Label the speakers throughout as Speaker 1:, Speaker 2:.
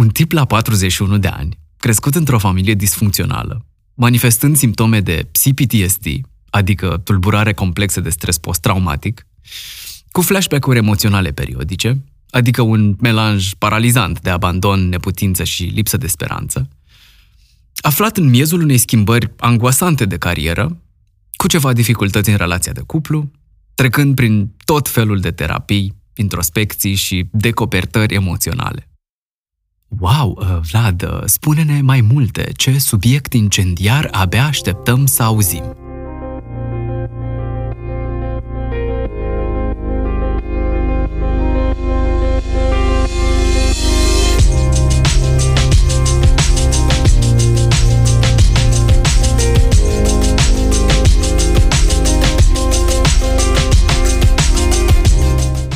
Speaker 1: Un tip la 41 de ani, crescut într-o familie disfuncțională, manifestând simptome de CPTSD, adică tulburare complexă de stres post-traumatic, cu flashback-uri emoționale periodice, adică un melanj paralizant de abandon, neputință și lipsă de speranță, aflat în miezul unei schimbări angoasante de carieră, cu ceva dificultăți în relația de cuplu, trecând prin tot felul de terapii, introspecții și decopertări emoționale. Wow, uh, Vlad, uh, spune-ne mai multe. Ce subiect incendiar abia așteptăm să auzim?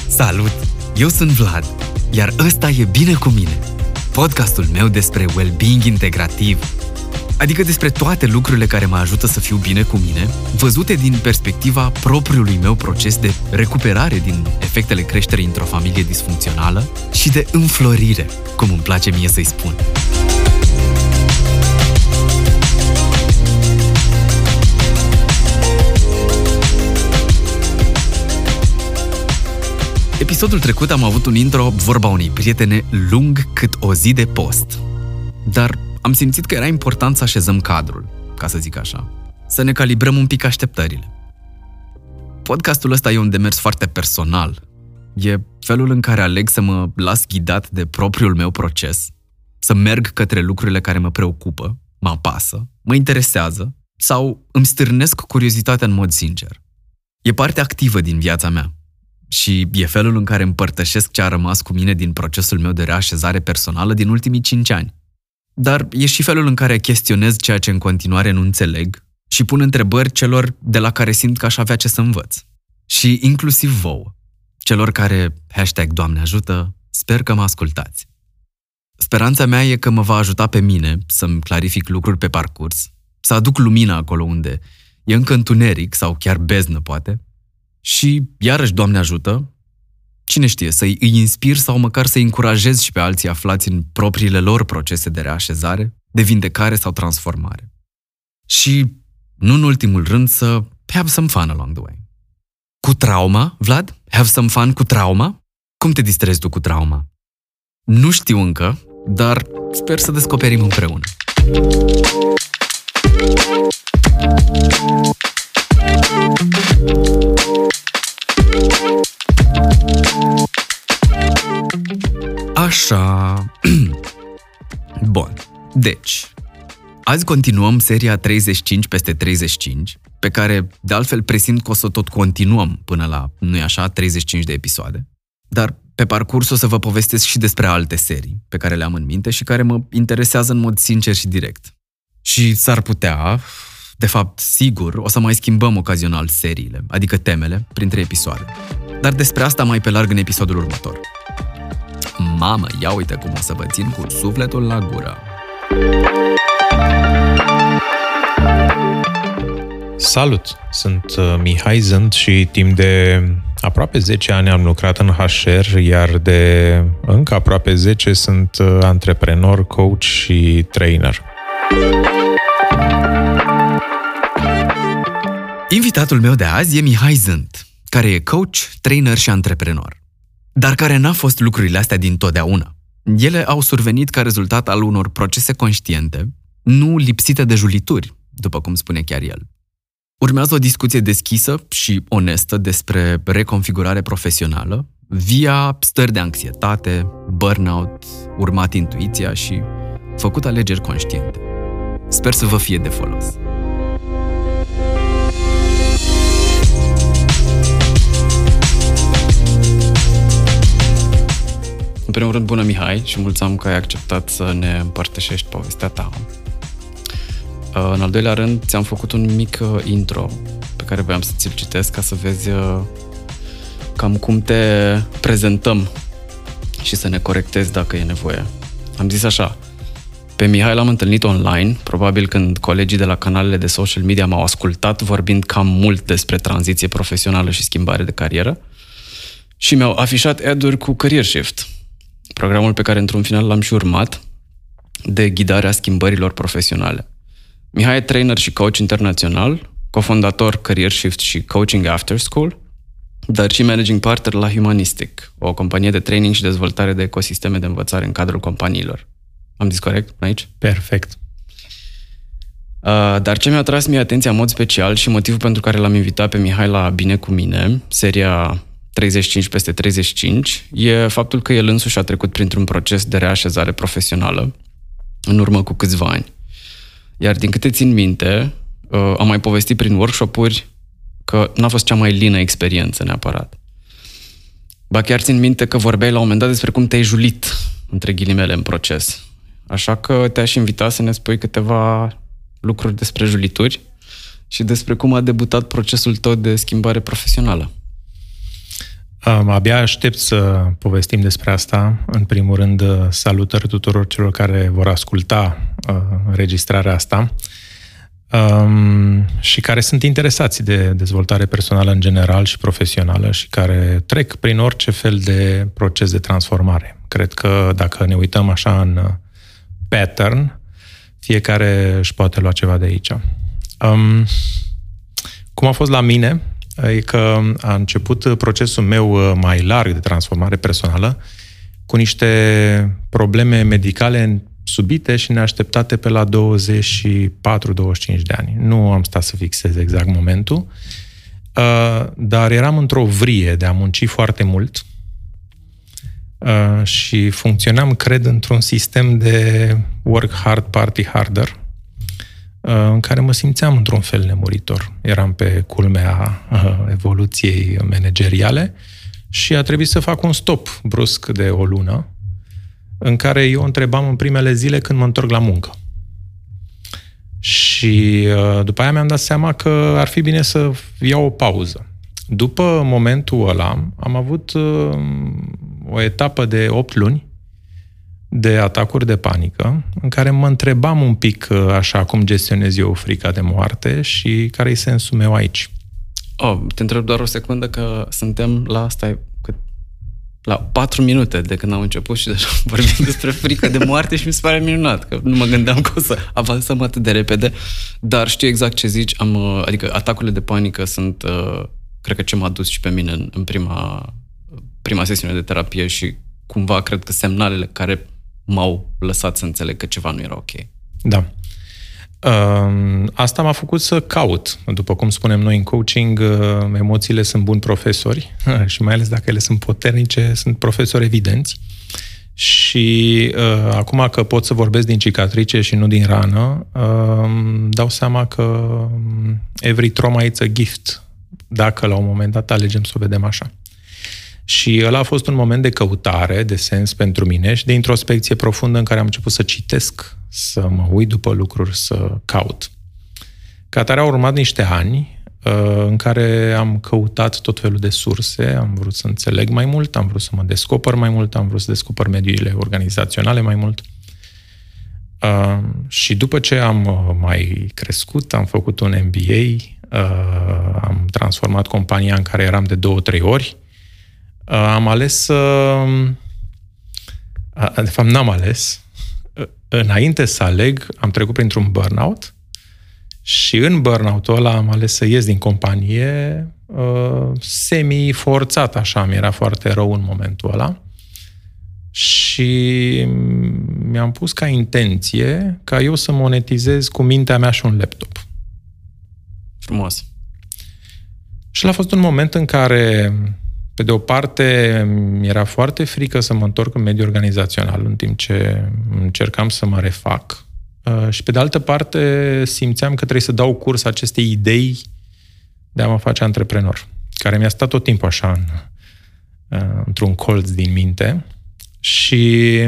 Speaker 1: Salut! Eu sunt Vlad, iar ăsta e Bine cu mine, podcastul meu despre well-being integrativ, adică despre toate lucrurile care mă ajută să fiu bine cu mine, văzute din perspectiva propriului meu proces de recuperare din efectele creșterii într-o familie disfuncțională și de înflorire, cum îmi place mie să-i spun. Episodul trecut am avut un intro, vorba unei prietene, lung cât o zi de post. Dar am simțit că era important să așezăm cadrul, ca să zic așa. Să ne calibrăm un pic așteptările. Podcastul ăsta e un demers foarte personal. E felul în care aleg să mă las ghidat de propriul meu proces, să merg către lucrurile care mă preocupă, mă apasă, mă interesează sau îmi stârnesc curiozitatea în mod sincer. E parte activă din viața mea și e felul în care împărtășesc ce a rămas cu mine din procesul meu de reașezare personală din ultimii cinci ani. Dar e și felul în care chestionez ceea ce în continuare nu înțeleg și pun întrebări celor de la care simt că aș avea ce să învăț. Și inclusiv vouă, celor care, hashtag Doamne ajută, sper că mă ascultați. Speranța mea e că mă va ajuta pe mine să-mi clarific lucruri pe parcurs, să aduc lumina acolo unde e încă întuneric sau chiar beznă, poate, și, iarăși, Doamne ajută, cine știe, să-i îi inspir sau măcar să-i încurajez și pe alții aflați în propriile lor procese de reașezare, de vindecare sau transformare. Și, nu în ultimul rând, să have some fun along the way. Cu trauma, Vlad? Have some fun cu trauma? Cum te distrezi tu cu trauma? Nu știu încă, dar sper să descoperim împreună. Așa. Bun. Deci, azi continuăm seria 35 peste 35, pe care, de altfel, presimt că o să tot continuăm până la, nu așa, 35 de episoade. Dar pe parcurs o să vă povestesc și despre alte serii pe care le am în minte și care mă interesează în mod sincer și direct. Și s-ar putea, de fapt, sigur, o să mai schimbăm ocazional seriile, adică temele, printre episoade. Dar despre asta mai pe larg în episodul următor. Mamă, ia uite cum o să vă țin cu sufletul la gură.
Speaker 2: Salut! Sunt uh, Mihai Zând și timp de aproape 10 ani am lucrat în HR, iar de încă aproape 10 sunt uh, antreprenor, coach și trainer.
Speaker 1: Invitatul meu de azi e Mihai Zânt, care e coach, trainer și antreprenor. Dar care n-a fost lucrurile astea din totdeauna. Ele au survenit ca rezultat al unor procese conștiente, nu lipsite de julituri, după cum spune chiar el. Urmează o discuție deschisă și onestă despre reconfigurare profesională, via stări de anxietate, burnout, urmat intuiția și făcut alegeri conștiente. Sper să vă fie de folos. În primul rând, bună Mihai și mulțumim că ai acceptat să ne împărtășești povestea ta. Uh, în al doilea rând, ți-am făcut un mic uh, intro pe care voiam să ți-l citesc ca să vezi uh, cam cum te prezentăm și să ne corectezi dacă e nevoie. Am zis așa, pe Mihai l-am întâlnit online, probabil când colegii de la canalele de social media m-au ascultat vorbind cam mult despre tranziție profesională și schimbare de carieră și mi-au afișat ad cu career shift. Programul pe care într-un final l-am și urmat, de ghidarea schimbărilor profesionale. Mihai e trainer și coach internațional, cofondator Career Shift și Coaching After School, dar și managing partner la Humanistic, o companie de training și dezvoltare de ecosisteme de învățare în cadrul companiilor. Am zis corect aici?
Speaker 2: Perfect.
Speaker 1: Uh, dar ce mi-a tras mie atenția în mod special și motivul pentru care l-am invitat pe Mihai la Bine cu mine, seria 35 peste 35, e faptul că el însuși a trecut printr-un proces de reașezare profesională în urmă cu câțiva ani. Iar din câte țin minte, uh, am mai povestit prin workshop-uri că n-a fost cea mai lină experiență neapărat. Ba chiar țin minte că vorbeai la un moment dat despre cum te-ai julit, între ghilimele, în proces. Așa că te-aș invita să ne spui câteva lucruri despre julituri și despre cum a debutat procesul tău de schimbare profesională.
Speaker 2: Um, abia aștept să povestim despre asta. În primul rând, salutări tuturor celor care vor asculta uh, înregistrarea asta um, și care sunt interesați de dezvoltare personală în general și profesională și care trec prin orice fel de proces de transformare. Cred că dacă ne uităm așa în pattern, fiecare își poate lua ceva de aici. Um, cum a fost la mine? E că a început procesul meu uh, mai larg de transformare personală cu niște probleme medicale subite și neașteptate pe la 24-25 de ani. Nu am stat să fixez exact momentul, uh, dar eram într-o vrie de a munci foarte mult uh, și funcționam, cred, într-un sistem de work hard, party harder, uh, în care mă simțeam într-un fel nemuritor. Eram pe culmea evoluției manageriale și a trebuit să fac un stop brusc de o lună, în care eu întrebam în primele zile când mă întorc la muncă. Și uh, după aia mi-am dat seama că ar fi bine să iau o pauză. După momentul ăla, am avut uh, o etapă de 8 luni de atacuri de panică, în care mă întrebam un pic uh, așa cum gestionez eu frica de moarte și care e sensul meu aici.
Speaker 1: Oh, te întreb doar o secundă că suntem la asta cât la patru minute de când am început și deja vorbim despre frică de moarte și mi se pare minunat, că nu mă gândeam că o să avansăm atât de repede, dar știu exact ce zici, am, uh, adică atacurile de panică sunt, uh, cred că ce m-a dus și pe mine în, în prima, prima sesiune de terapie și cumva cred că semnalele care m-au lăsat să înțeleg că ceva nu era ok.
Speaker 2: Da. Asta m-a făcut să caut. După cum spunem noi în coaching, uh, emoțiile sunt buni profesori și mai ales dacă ele sunt puternice, sunt profesori evidenți. Și uh, acum că pot să vorbesc din cicatrice și nu din rană, uh, dau seama că um, every trauma is a gift, dacă la un moment dat alegem să o vedem așa. Și ăla a fost un moment de căutare, de sens pentru mine și de introspecție profundă în care am început să citesc, să mă uit după lucruri, să caut. Ca tare au urmat niște ani uh, în care am căutat tot felul de surse, am vrut să înțeleg mai mult, am vrut să mă descoper mai mult, am vrut să descoper mediile organizaționale mai mult. Uh, și după ce am uh, mai crescut, am făcut un MBA, am transformat compania în care eram de două, trei ori, am ales să... De fapt, n-am ales. Înainte să aleg, am trecut printr-un burnout și în burnout-ul ăla am ales să ies din companie semi-forțat, așa, mi era foarte rău în momentul ăla. Și mi-am pus ca intenție ca eu să monetizez cu mintea mea și un laptop.
Speaker 1: Frumos.
Speaker 2: Și a fost un moment în care pe de o parte, mi-era foarte frică să mă întorc în mediul organizațional în timp ce încercam să mă refac. Uh, și pe de altă parte, simțeam că trebuie să dau curs acestei idei de a mă face antreprenor, care mi-a stat tot timpul așa în, uh, într-un colț din minte. Și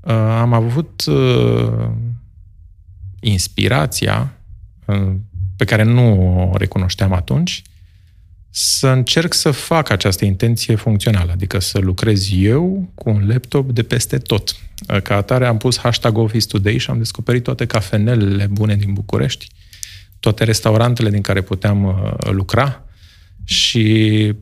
Speaker 2: uh, am avut inspirația pe care nu o recunoșteam atunci, să încerc să fac această intenție funcțională, adică să lucrez eu cu un laptop de peste tot. Ca atare am pus hashtag Office Today și am descoperit toate cafenelele bune din București, toate restaurantele din care puteam uh, lucra Și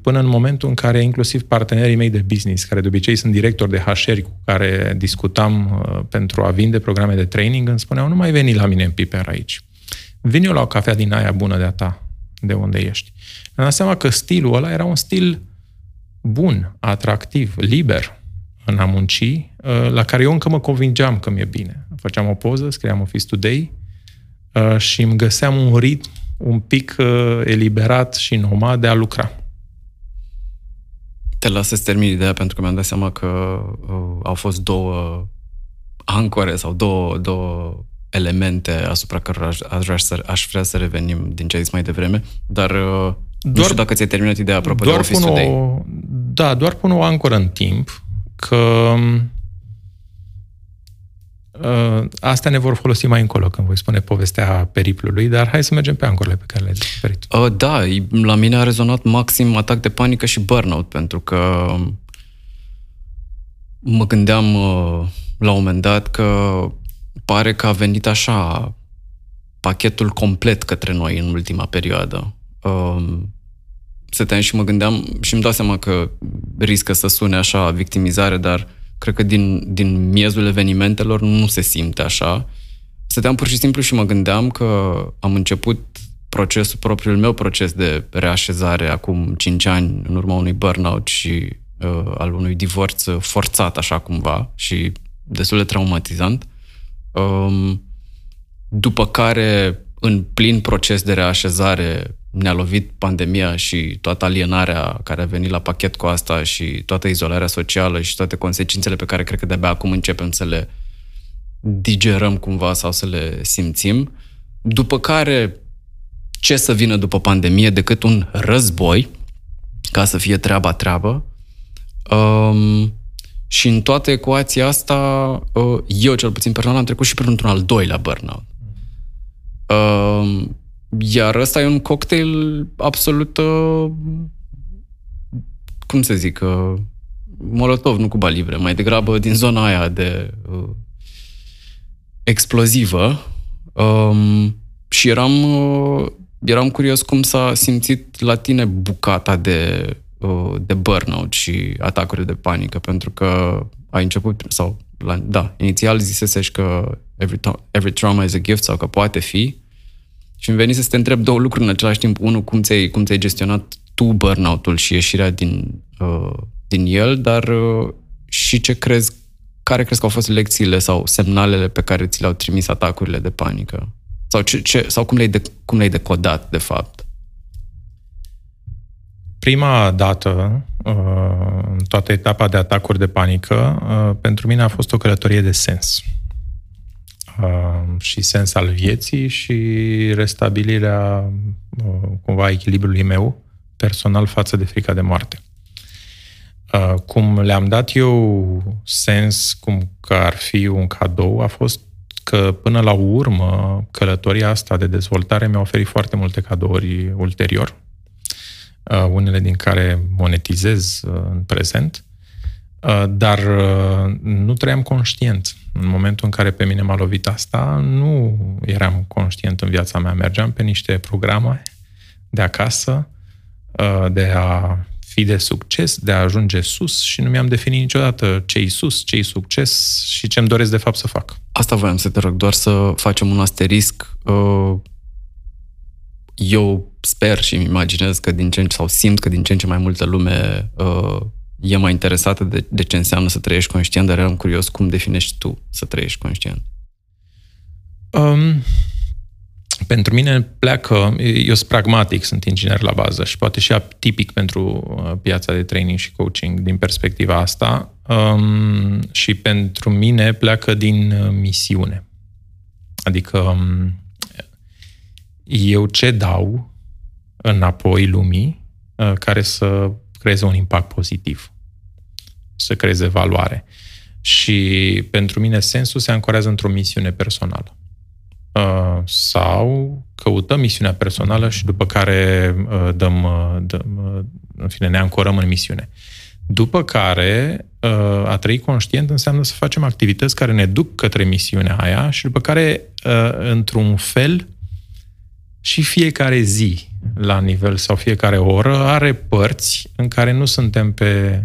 Speaker 2: până în momentul în care inclusiv partenerii mei de business, care de obicei sunt directori de HR cu care discutam uh, pentru a vinde programe de training, îmi spuneau, nu mai veni la mine în piper aici. Vin eu la o cafea din aia bună de-a ta, de unde ești. Am dat seama că stilul ăla era un stil bun, atractiv, liber în a munci, uh, la care eu încă mă convingeam că mi-e bine. Făceam o poză, scriam Office Today uh, și îmi găseam un ritm un pic uh, eliberat și nomad de a lucra.
Speaker 1: Te las să termin ideea pentru că mi-am dat seama că uh, au fost două ancore sau două, două elemente asupra cărora aș, aș, vrea să, aș vrea să revenim din ce ai zis mai devreme, dar uh, doar, nu știu dacă ți-ai terminat ideea apropo doar de Office pun Today. O,
Speaker 2: da, doar pun o ancoră în timp că um, Uh, astea ne vor folosi mai încolo când voi spune povestea periplului, dar hai să mergem pe ancorele pe care le-ai descoperit.
Speaker 1: Uh, da, la mine a rezonat maxim atac de panică și burnout, pentru că mă gândeam uh, la un moment dat că pare că a venit așa pachetul complet către noi în ultima perioadă. Uh, stăteam și mă gândeam și îmi dau seama că riscă să sune așa victimizare, dar cred că din, din miezul evenimentelor nu se simte așa. Stăteam pur și simplu și mă gândeam că am început procesul, propriul meu proces de reașezare acum 5 ani în urma unui burnout și uh, al unui divorț forțat așa cumva și destul de traumatizant. Um, după care, în plin proces de reașezare, ne-a lovit pandemia și toată alienarea care a venit la pachet cu asta și toată izolarea socială și toate consecințele pe care cred că de-abia acum începem să le digerăm cumva sau să le simțim. După care, ce să vină după pandemie decât un război, ca să fie treaba treabă. Um, și în toată ecuația asta, uh, eu cel puțin personal am trecut și printr-un al doilea burnout. Um, iar ăsta e un cocktail absolut, uh, cum să zic, uh, molotov, nu cu Libre, mai degrabă din zona aia de uh, explozivă. Um, și eram, uh, eram curios cum s-a simțit la tine bucata de, uh, de burnout și atacuri de panică, pentru că ai început, sau, la, da, inițial zisesești că every, every trauma is a gift sau că poate fi, și îmi veni să te întreb două lucruri în același timp. Unul, cum ți-ai, cum ți-ai gestionat tu burnout-ul și ieșirea din, uh, din el, dar uh, și ce crezi, care crezi că au fost lecțiile sau semnalele pe care ți le-au trimis atacurile de panică? Sau, ce, ce, sau cum, le-ai de, cum le-ai decodat, de fapt?
Speaker 2: Prima dată, uh, în toată etapa de atacuri de panică, uh, pentru mine a fost o călătorie de sens. Um, și sens al vieții și restabilirea uh, cumva echilibrului meu personal față de frica de moarte. Uh, cum le-am dat eu sens cum că ar fi un cadou, a fost că până la urmă călătoria asta de dezvoltare mi-a oferit foarte multe cadouri ulterior, uh, unele din care monetizez în prezent, dar nu trăiam conștient în momentul în care pe mine m-a lovit asta, nu eram conștient în viața mea. Mergeam pe niște programe de acasă, uh, de a fi de succes, de a ajunge sus și nu mi-am definit niciodată ce-i sus, ce-i succes și ce-mi doresc de fapt să fac.
Speaker 1: Asta voiam să te rog, doar să facem un asterisc. Uh, eu sper și îmi imaginez că din ce sau simt că din ce în ce mai multă lume uh, e mai interesată de, de ce înseamnă să trăiești conștient, dar eram curios cum definești tu să trăiești conștient.
Speaker 2: Um, pentru mine pleacă, eu sunt pragmatic, sunt inginer la bază și poate și tipic pentru uh, piața de training și coaching din perspectiva asta um, și pentru mine pleacă din uh, misiune. Adică um, eu ce dau înapoi lumii uh, care să creeze un impact pozitiv, să creeze valoare. Și pentru mine sensul se ancorează într-o misiune personală. Uh, sau căutăm misiunea personală și după care uh, dăm, uh, dăm în fine, ne ancorăm în misiune. După care, a trăi conștient înseamnă să facem activități care ne duc către misiunea aia și după care, într-un fel, și fiecare zi la nivel sau fiecare oră are părți în care nu suntem pe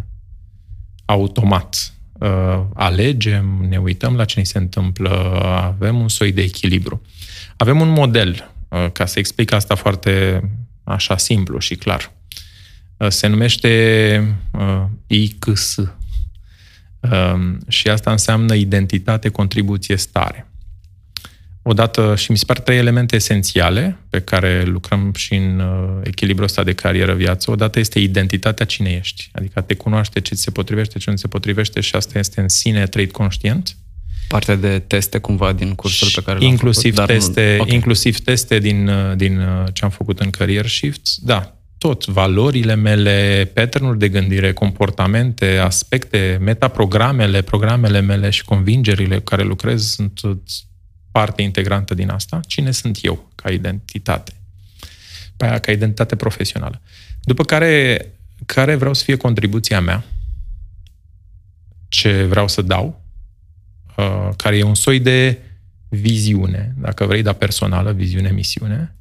Speaker 2: automat. Uh, alegem, ne uităm la ce ni se întâmplă, avem un soi de echilibru. Avem un model, uh, ca să explic asta foarte așa simplu și clar. Uh, se numește ICS. Um, și asta înseamnă identitate, contribuție, stare. Odată, și mi se par trei elemente esențiale pe care lucrăm și în uh, echilibrul ăsta de carieră-viață. Odată este identitatea cine ești, adică te cunoaște ce ți se potrivește, ce nu se potrivește și asta este în sine trade conștient.
Speaker 1: Partea de teste cumva din cursul pe care l-am
Speaker 2: inclusiv
Speaker 1: făcut,
Speaker 2: teste,
Speaker 1: nu... okay.
Speaker 2: Inclusiv teste din, uh, din uh, ce am făcut în Career Shift, da, tot, valorile mele, pattern de gândire, comportamente, aspecte, metaprogramele, programele mele și convingerile cu care lucrez sunt parte integrantă din asta. Cine sunt eu ca identitate? Pe aia ca identitate profesională. După care, care vreau să fie contribuția mea, ce vreau să dau, uh, care e un soi de viziune, dacă vrei, dar personală, viziune, misiune,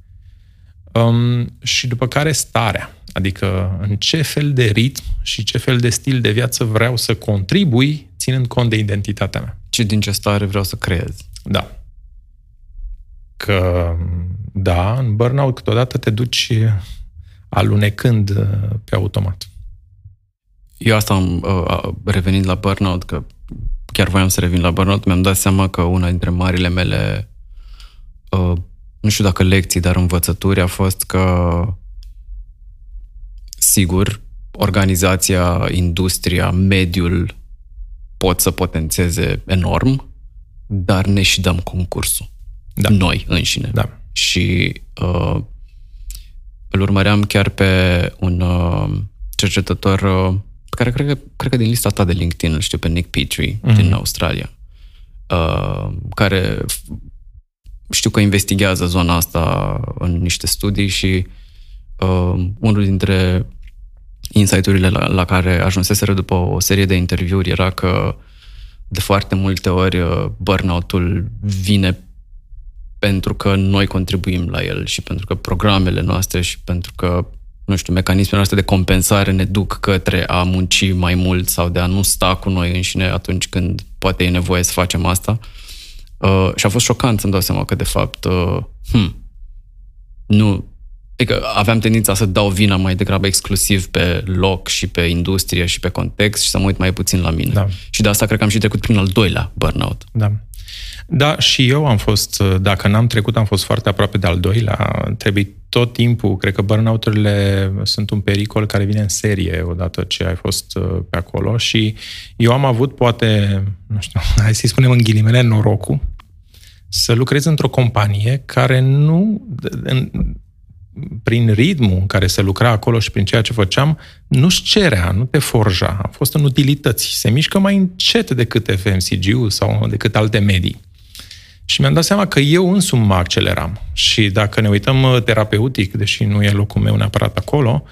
Speaker 2: um, și după care starea, adică în ce fel de ritm și ce fel de stil de viață vreau să contribui, ținând cont de identitatea mea.
Speaker 1: Ce din ce stare vreau să creez.
Speaker 2: Da că, da, în burnout câteodată te duci alunecând uh, pe automat.
Speaker 1: Eu asta am uh, revenind la burnout, că chiar voiam să revin la burnout, mi-am dat seama că una dintre marile mele, uh, nu știu dacă lecții, dar învățături a fost că, sigur, organizația, industria, mediul pot să potențeze enorm, dar ne și dăm concursul da. noi înșine.
Speaker 2: Da.
Speaker 1: Și uh, îl urmăream chiar pe un uh, cercetător uh, pe care cred că, cred că din lista ta de LinkedIn îl știu pe Nick Petrie mm-hmm. din Australia, uh, care știu că investigează zona asta în niște studii și uh, unul dintre insight-urile la, la care ajunseseră după o serie de interviuri era că de foarte multe ori uh, burnout-ul vine pentru că noi contribuim la el și pentru că programele noastre și pentru că, nu știu, mecanismele noastre de compensare ne duc către a munci mai mult sau de a nu sta cu noi înșine atunci când poate e nevoie să facem asta. Uh, și a fost șocant să-mi dau seama că, de fapt, uh, hmm, nu, Adică aveam tendința să dau vina mai degrabă exclusiv pe loc și pe industrie și pe context și să mă uit mai puțin la mine. Da. Și de asta cred că am și trecut prin al doilea burnout.
Speaker 2: Da. Da, și eu am fost, dacă n-am trecut, am fost foarte aproape de al doilea. Trebuie tot timpul, cred că burnout-urile sunt un pericol care vine în serie odată ce ai fost uh, pe acolo și eu am avut, poate, nu știu, hai să-i spunem în ghilimele, norocul, să lucrez într-o companie care nu, în, prin ritmul în care se lucra acolo și prin ceea ce făceam, nu-și cerea, nu te forja. Am fost în utilități. Se mișcă mai încet decât FMCG-ul sau decât alte medii. Și mi-am dat seama că eu însumi mă acceleram. Și dacă ne uităm uh, terapeutic, deși nu e locul meu neapărat acolo,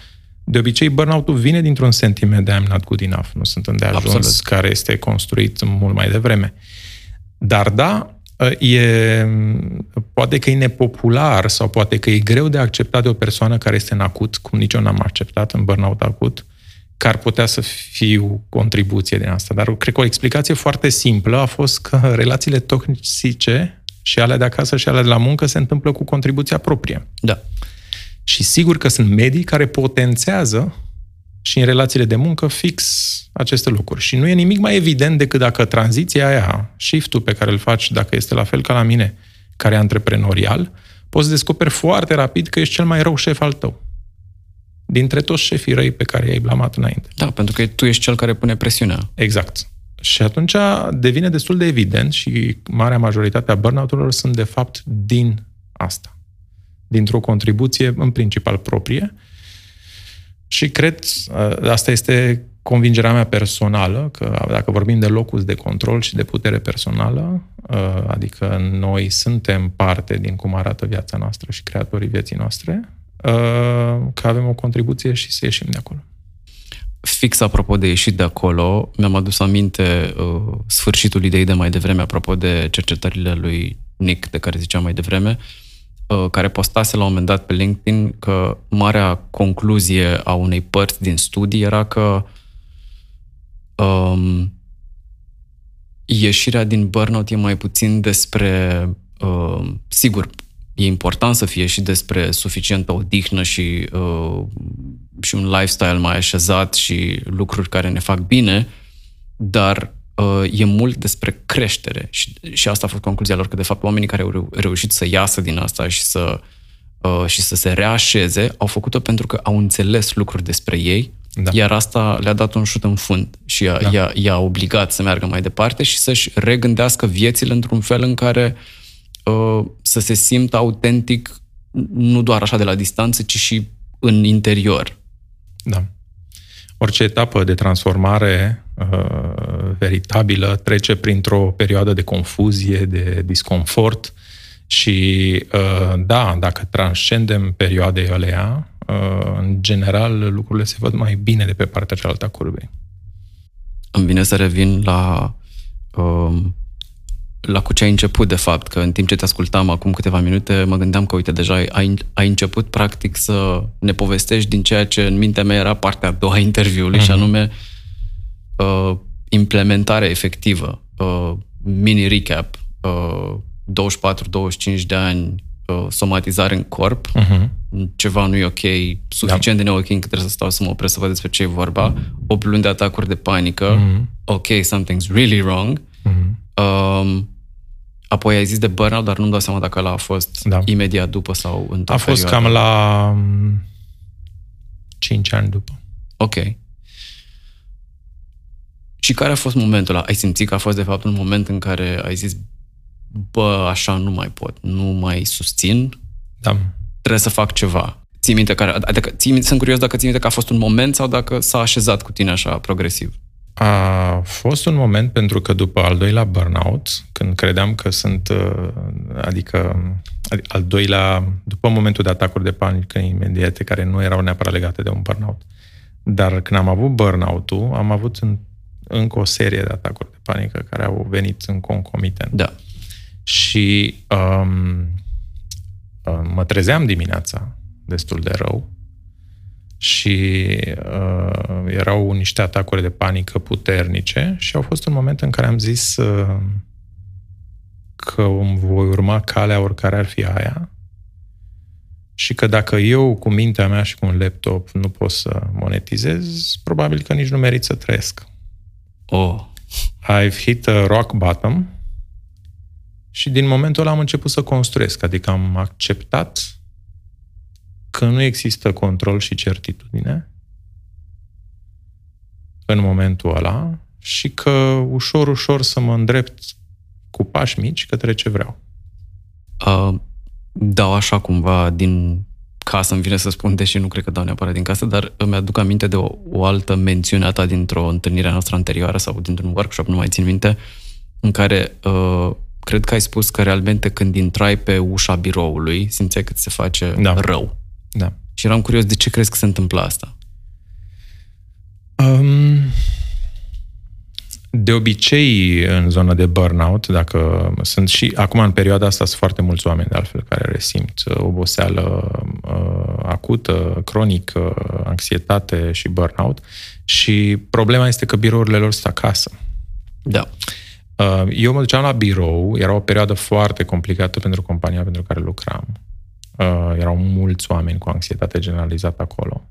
Speaker 2: de obicei burnout-ul vine dintr-un sentiment de I'm not good enough, nu sunt îndeajuns, Absolut. care este construit mult mai devreme. Dar da, uh, e, poate că e nepopular sau poate că e greu de acceptat de o persoană care este în acut, cum nici eu n-am acceptat în burnout acut, că ar putea să fiu contribuție din asta. Dar cred că o explicație foarte simplă a fost că relațiile toxice și ale de acasă și ale de la muncă se întâmplă cu contribuția proprie.
Speaker 1: Da.
Speaker 2: Și sigur că sunt medii care potențează și în relațiile de muncă fix aceste lucruri. Și nu e nimic mai evident decât dacă tranziția aia, shift-ul pe care îl faci, dacă este la fel ca la mine, care e antreprenorial, poți descoperi foarte rapid că ești cel mai rău șef al tău dintre toți șefii răi pe care i-ai blamat înainte.
Speaker 1: Da, pentru că tu ești cel care pune presiunea.
Speaker 2: Exact. Și atunci devine destul de evident și marea majoritate a burnout-urilor sunt de fapt din asta. Dintr-o contribuție în principal proprie. Și cred, asta este convingerea mea personală, că dacă vorbim de locus de control și de putere personală, adică noi suntem parte din cum arată viața noastră și creatorii vieții noastre, Uh, că avem o contribuție și să ieșim de acolo.
Speaker 1: Fix apropo de ieșit de acolo, mi-am adus aminte uh, sfârșitul ideii de mai devreme, apropo de cercetările lui Nick, de care ziceam mai devreme. uh, care postase la un moment dat pe LinkedIn că marea concluzie a unei părți din studii era că um, ieșirea din burnout e mai puțin despre, uh, sigur, e important să fie și despre suficientă odihnă și, uh, și un lifestyle mai așezat și lucruri care ne fac bine, dar uh, e mult despre creștere. Și, și asta a fost concluzia lor, că de fapt oamenii care au reu- reușit să iasă din asta și să, uh, și să se reașeze, au făcut-o pentru că au înțeles lucruri despre ei, da. iar asta le-a dat un șut în fund și i-a, da. i-a, i-a obligat să meargă mai departe și să-și regândească viețile într-un fel în care uh, să se simtă autentic nu doar așa de la distanță, ci și în interior.
Speaker 2: Da. Orice etapă de transformare uh, veritabilă trece printr-o perioadă de confuzie, de disconfort și, uh, da, dacă transcendem perioadele alea, uh, în general, lucrurile se văd mai bine de pe partea cealaltă a curbei.
Speaker 1: Îmi vine să revin la uh, la cu ce ai început, de fapt, că în timp ce te ascultam acum câteva minute, mă gândeam că, uite, deja ai, ai început, practic, să ne povestești din ceea ce în mintea mea era partea a doua a interviului, uh-huh. și mhm. anume uh, implementarea efectivă, uh, mini recap, uh, 24-25 de ani, uh, somatizare în corp, uh-huh. ceva nu e ok, suficient da. de neok încât trebuie să stau să mă opresc să văd despre ce e vorba, 8 luni de atacuri de panică, uh-huh. ok, something's really wrong, uh-huh Um, apoi ai zis de burnout, dar nu-mi dau seama dacă ăla a fost da. imediat după sau în
Speaker 2: A fost perioadă. cam la 5 ani după.
Speaker 1: Ok. Și care a fost momentul ăla? Ai simțit că a fost de fapt un moment în care ai zis bă, așa nu mai pot, nu mai susțin,
Speaker 2: da.
Speaker 1: trebuie să fac ceva. Ții minte care, adică, ții minte, sunt curios dacă ții minte că a fost un moment sau dacă s-a așezat cu tine așa progresiv.
Speaker 2: A fost un moment pentru că după al doilea burnout, când credeam că sunt, uh, adică al doilea, după momentul de atacuri de panică imediate, care nu erau neapărat legate de un burnout, dar când am avut burnout-ul, am avut în, încă o serie de atacuri de panică care au venit în concomitent.
Speaker 1: Da.
Speaker 2: Și um, uh, mă trezeam dimineața destul de rău, și uh, erau niște atacuri de panică puternice și au fost un moment în care am zis uh, că îmi voi urma calea oricare ar fi aia și că dacă eu cu mintea mea și cu un laptop nu pot să monetizez, probabil că nici nu merit să trăiesc.
Speaker 1: Oh.
Speaker 2: I've hit a rock bottom și din momentul ăla am început să construiesc, adică am acceptat că nu există control și certitudine în momentul ăla și că ușor, ușor să mă îndrept cu pași mici către ce vreau.
Speaker 1: Uh, dau așa cumva din casă, îmi vine să spun, deși nu cred că dau neapărat din casă, dar îmi aduc aminte de o, o altă mențiune a ta dintr-o întâlnire noastră anterioară sau dintr-un workshop, nu mai țin minte, în care uh, cred că ai spus că realmente când intrai pe ușa biroului, simțeai că ți se face da. rău.
Speaker 2: Da.
Speaker 1: Și eram curios de ce crezi că se întâmplă asta?
Speaker 2: Um, de obicei, în zona de burnout, dacă sunt și acum în perioada asta sunt foarte mulți oameni de altfel care resimt oboseală uh, acută, cronică, anxietate și burnout și problema este că birourile lor sunt acasă.
Speaker 1: Da.
Speaker 2: Uh, eu mă duceam la birou, era o perioadă foarte complicată pentru compania pentru care lucram Uh, erau mulți oameni cu anxietate generalizată acolo.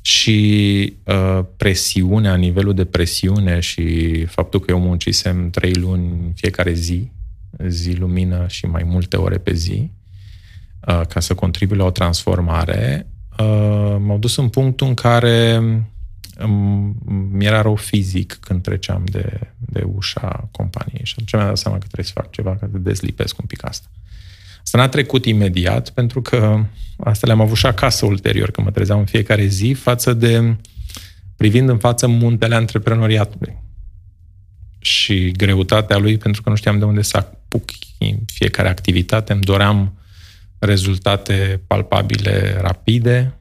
Speaker 2: Și uh, presiunea, nivelul de presiune și faptul că eu muncisem trei luni fiecare zi, zi lumină și mai multe ore pe zi, uh, ca să contribui la o transformare, uh, m-au dus în punctul în care mi era rău fizic când treceam de, de ușa companiei și atunci mi-am dat seama că trebuie să fac ceva ca să dezlipesc un pic asta. Asta n-a trecut imediat, pentru că asta le-am avut și acasă ulterior, că mă trezeam în fiecare zi, față de privind în față muntele antreprenoriatului și greutatea lui, pentru că nu știam de unde să apuc în fiecare activitate, îmi doream rezultate palpabile, rapide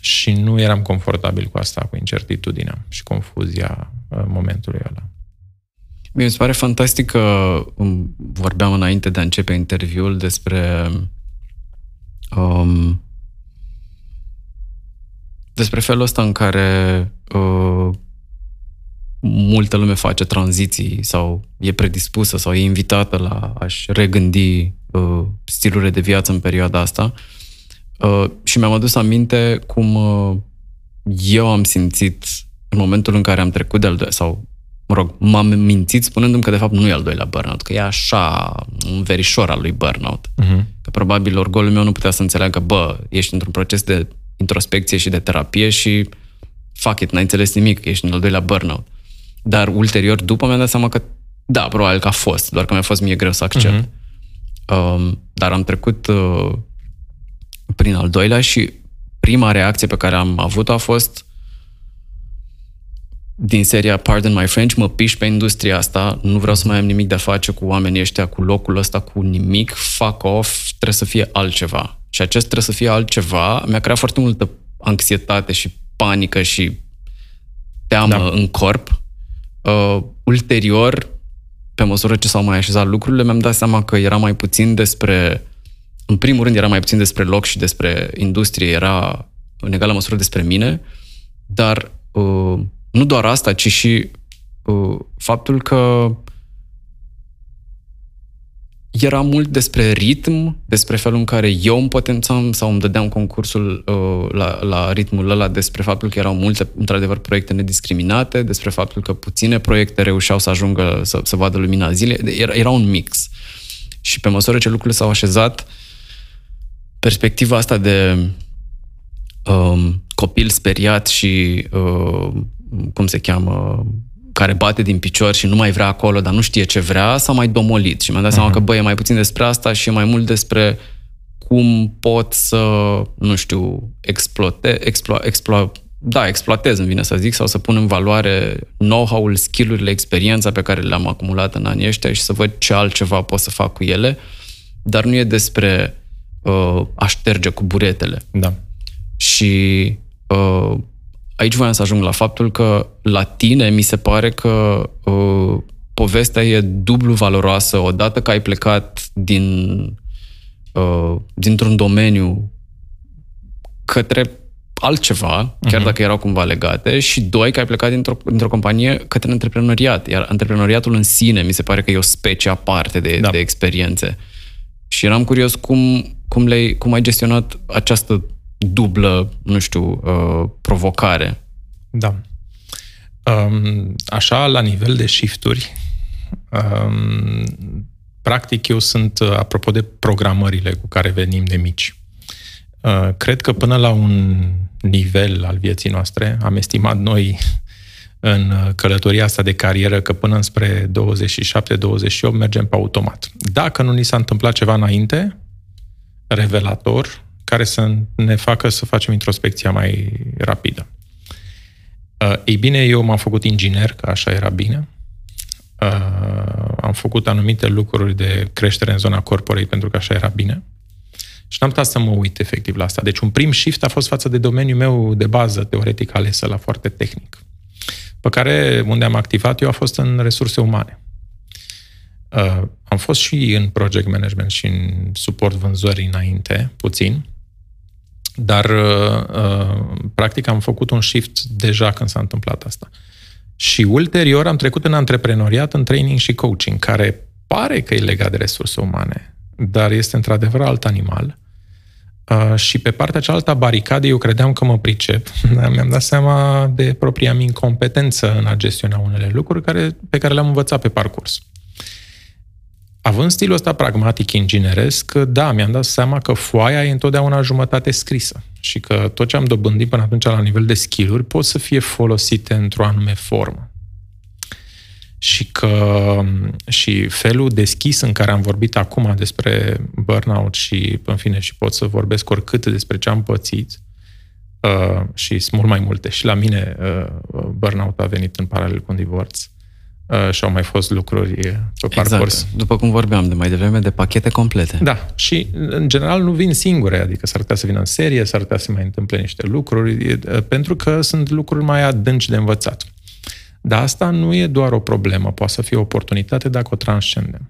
Speaker 2: și nu eram confortabil cu asta, cu incertitudinea și confuzia uh, momentului ăla.
Speaker 1: Mi se pare fantastic că um, vorbeam înainte de a începe interviul despre um, despre felul ăsta în care uh, multă lume face tranziții sau e predispusă sau e invitată la a-și regândi uh, stilurile de viață în perioada asta. Uh, și mi-am adus aminte cum uh, eu am simțit în momentul în care am trecut de al doilea, sau, mă rog, m-am mințit spunându-mi că de fapt nu e al doilea burnout, că e așa un verișor al lui burnout. Uh-huh. Că probabil orgolul meu nu putea să înțeleagă, bă, ești într-un proces de introspecție și de terapie și fuck it, n-ai înțeles nimic, ești în al doilea burnout. Dar ulterior, după mi-am dat seama că da, probabil că a fost, doar că mi-a fost mie greu să accept. Uh-huh. Um, dar am trecut uh, prin al doilea și prima reacție pe care am avut-o a fost din seria Pardon My French, mă piși pe industria asta, nu vreau să mai am nimic de a face cu oamenii ăștia, cu locul ăsta, cu nimic, fuck off, trebuie să fie altceva. Și acest trebuie să fie altceva mi-a creat foarte multă anxietate și panică și teamă da. în corp. Uh, ulterior, pe măsură ce s-au mai așezat lucrurile, mi-am dat seama că era mai puțin despre în primul rând era mai puțin despre loc și despre industrie, era în egală măsură despre mine, dar uh, nu doar asta, ci și uh, faptul că era mult despre ritm, despre felul în care eu îmi potențam sau îmi dădeam concursul uh, la, la ritmul ăla, despre faptul că erau multe, într-adevăr, proiecte nediscriminate, despre faptul că puține proiecte reușeau să ajungă să, să vadă lumina zilei. Era, era un mix. Și pe măsură ce lucrurile s-au așezat, perspectiva asta de um, copil speriat și uh, cum se cheamă, care bate din picior și nu mai vrea acolo, dar nu știe ce vrea, s-a mai domolit. Și mi-am dat uh-huh. seama mhm. că, băi, e mai puțin despre asta și e mai mult despre cum pot să, nu știu, exploate, explo, explo, da, exploatez, îmi vine să zic, sau să pun în valoare know-how-ul, skill-urile, experiența pe care le-am acumulat în anii ăștia și să văd ce altceva pot să fac cu ele. Dar nu e despre uh, a șterge cu buretele.
Speaker 2: Da.
Speaker 1: Și uh, aici voiam să ajung la faptul că la tine mi se pare că uh, povestea e dublu valoroasă odată că ai plecat din uh, dintr-un domeniu către altceva, chiar uh-huh. dacă erau cumva legate, și doi, că ai plecat dintr-o, dintr-o companie către antreprenoriat. Iar antreprenoriatul în sine mi se pare că e o specie aparte de, da. de experiențe. Și eram curios cum, cum, le cum ai gestionat această dublă, nu știu, uh, provocare.
Speaker 2: Da. Um, așa, la nivel de shifturi, um, practic eu sunt, uh, apropo de programările cu care venim de mici, uh, cred că până la un nivel al vieții noastre, am estimat noi în uh, călătoria asta de carieră că până înspre 27-28 mergem pe automat. Dacă nu ni s-a întâmplat ceva înainte, revelator, care să ne facă să facem introspecția mai rapidă. Uh, ei bine, eu m-am făcut inginer, că așa era bine. Uh, am făcut anumite lucruri de creștere în zona corporei, pentru că așa era bine. Și n-am putea să mă uit efectiv la asta. Deci un prim shift a fost față de domeniul meu de bază, teoretic alesă, la foarte tehnic pe care unde am activat eu a fost în resurse umane. Uh, am fost și în project management și în suport vânzări înainte, puțin, dar uh, uh, practic am făcut un shift deja când s-a întâmplat asta. Și ulterior am trecut în antreprenoriat, în training și coaching, care pare că e legat de resurse umane, dar este într-adevăr alt animal Uh, și pe partea cealaltă a baricadei eu credeam că mă pricep, dar mi-am dat seama de propria mi incompetență în a gestiona unele lucruri care, pe care le-am învățat pe parcurs. Având stilul ăsta pragmatic ingineresc, da, mi-am dat seama că foaia e întotdeauna jumătate scrisă și că tot ce am dobândit până atunci la nivel de skill-uri pot să fie folosite într-o anume formă și că și felul deschis în care am vorbit acum despre burnout și, în fine, și pot să vorbesc oricât despre ce am pățit uh, și sunt mult mai multe. Și la mine uh, burnout a venit în paralel cu un divorț uh, și au mai fost lucruri pe
Speaker 1: exact. parcurs. După cum vorbeam de mai devreme, de pachete complete.
Speaker 2: Da, și în general nu vin singure, adică s-ar putea să vină în serie, s-ar putea să mai întâmple niște lucruri, uh, pentru că sunt lucruri mai adânci de învățat. Dar asta nu e doar o problemă, poate să fie o oportunitate dacă o transcendem.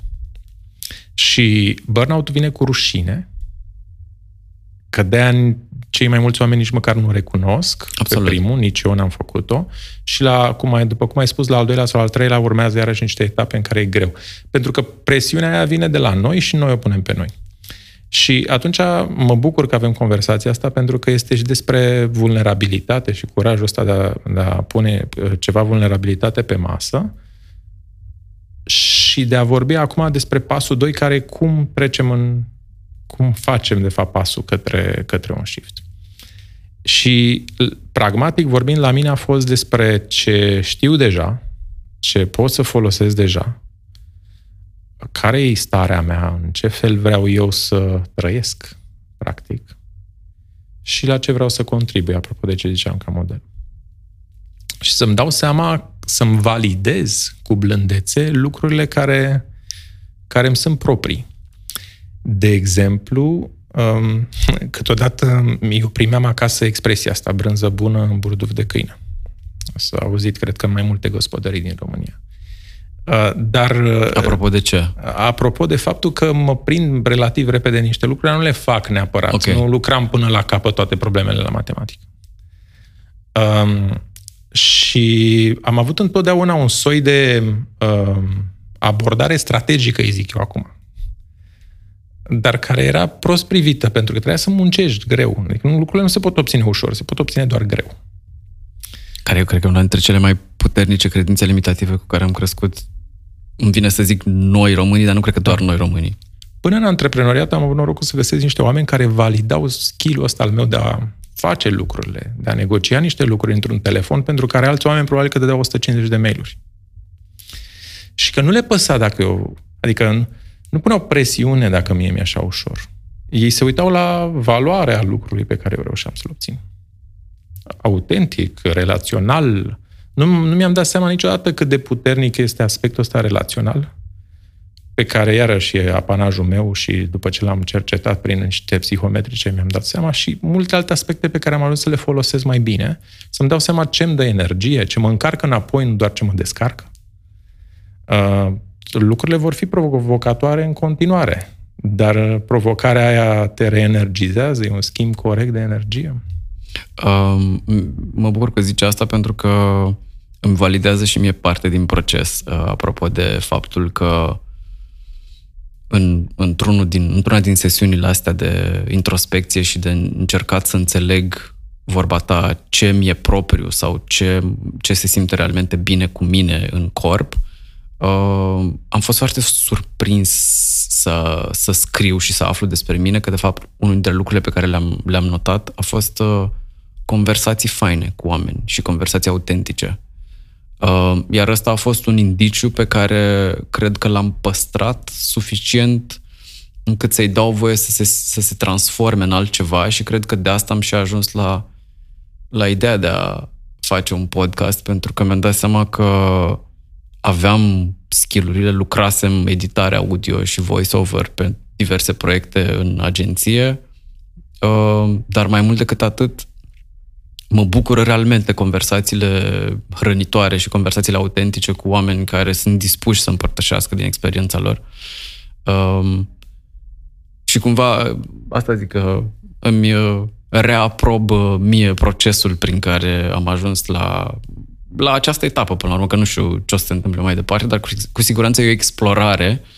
Speaker 2: Și burnout vine cu rușine, că de cei mai mulți oameni nici măcar nu recunosc Absolut. pe primul, nici eu n-am făcut-o. Și la, cum ai, după cum ai spus, la al doilea sau al treilea urmează iarăși niște etape în care e greu. Pentru că presiunea aia vine de la noi și noi o punem pe noi. Și atunci mă bucur că avem conversația asta pentru că este și despre vulnerabilitate și curajul ăsta de a, de a pune uh, ceva vulnerabilitate pe masă și de a vorbi acum despre pasul 2 care cum trecem în cum facem de fapt pasul către, către un shift. Și pragmatic vorbind la mine a fost despre ce știu deja, ce pot să folosesc deja, care e starea mea, în ce fel vreau eu să trăiesc, practic, și la ce vreau să contribui, apropo de ce ziceam ca model. Și să-mi dau seama, să-mi validez cu blândețe lucrurile care, care îmi sunt proprii. De exemplu, um, câteodată eu primeam acasă expresia asta, brânză bună în burduf de câine. S-a auzit, cred că, în mai multe gospodării din România. Uh, dar... Uh,
Speaker 1: apropo de ce?
Speaker 2: Apropo de faptul că mă prind relativ repede niște lucruri, nu le fac neapărat. Okay. Nu lucram până la capăt toate problemele la matematică. Um, și am avut întotdeauna un soi de um, abordare strategică, îi zic eu acum. Dar care era prost privită, pentru că trebuia să muncești greu. Adică lucrurile nu se pot obține ușor, se pot obține doar greu.
Speaker 1: Care eu cred că e una dintre cele mai puternice credințe limitative cu care am crescut îmi vine să zic noi românii, dar nu cred că doar noi românii.
Speaker 2: Până în antreprenoriat am avut norocul să găsesc niște oameni care validau skill-ul ăsta al meu de a face lucrurile, de a negocia niște lucruri într-un telefon, pentru care alți oameni probabil că dădeau 150 de mail-uri. Și că nu le păsa dacă eu... Adică nu puneau presiune dacă mie mi-e așa ușor. Ei se uitau la valoarea lucrului pe care eu reușeam să-l obțin. Autentic, relațional, nu, nu mi-am dat seama niciodată cât de puternic este aspectul ăsta relațional, pe care iarăși e apanajul meu și după ce l-am cercetat prin niște psihometrice mi-am dat seama și multe alte aspecte pe care am ajuns să le folosesc mai bine, să-mi dau seama ce îmi dă energie, ce mă încarcă înapoi, nu doar ce mă descarcă. Uh, lucrurile vor fi provocatoare în continuare, dar provocarea aia te reenergizează, e un schimb corect de energie.
Speaker 1: Uh, mă bucur că zici asta pentru că îmi validează și mie parte din proces, uh, apropo de faptul că în, într-unul din, într-una din sesiunile astea de introspecție și de încercat să înțeleg vorba ta ce mi-e propriu sau ce, ce se simte realmente bine cu mine în corp, uh, am fost foarte surprins să, să scriu și să aflu despre mine, că de fapt unul dintre lucrurile pe care le-am, le-am notat a fost uh, conversații faine cu oameni și conversații autentice. Uh, iar ăsta a fost un indiciu pe care cred că l-am păstrat suficient încât să-i dau voie să se, să se transforme în altceva și cred că de asta am și ajuns la, la ideea de a face un podcast, pentru că mi-am dat seama că aveam skillurile, lucrasem editare audio și voiceover pe diverse proiecte în agenție, uh, dar mai mult decât atât, mă bucură realmente conversațiile hrănitoare și conversațiile autentice cu oameni care sunt dispuși să împărtășească din experiența lor. Um, și cumva, asta zic că îmi uh, reaprob uh, mie procesul prin care am ajuns la, la această etapă, până la urmă, că nu știu ce o să se întâmple mai departe, dar cu, cu siguranță e o explorare uh,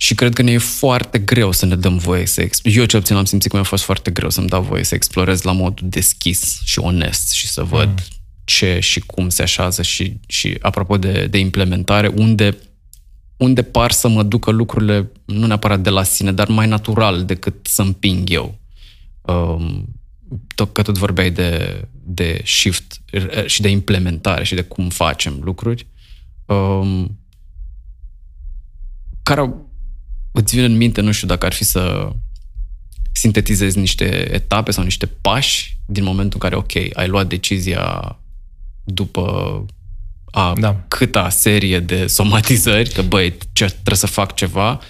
Speaker 1: și cred că ne e foarte greu să ne dăm voie să explorez. Eu cel puțin am simțit că mi-a fost foarte greu să-mi dau voie să explorez la modul deschis și onest și să văd mm. ce și cum se așează și, și apropo de, de implementare, unde, unde par să mă ducă lucrurile nu neapărat de la sine, dar mai natural decât să împing eu. Um, tot, că tot vorbeai de, de shift și de implementare și de cum facem lucruri. Um, care au, îți vine în minte, nu știu dacă ar fi să sintetizezi niște etape sau niște pași din momentul în care, ok, ai luat decizia după a da. câta serie de somatizări, că băi, ce, trebuie să fac ceva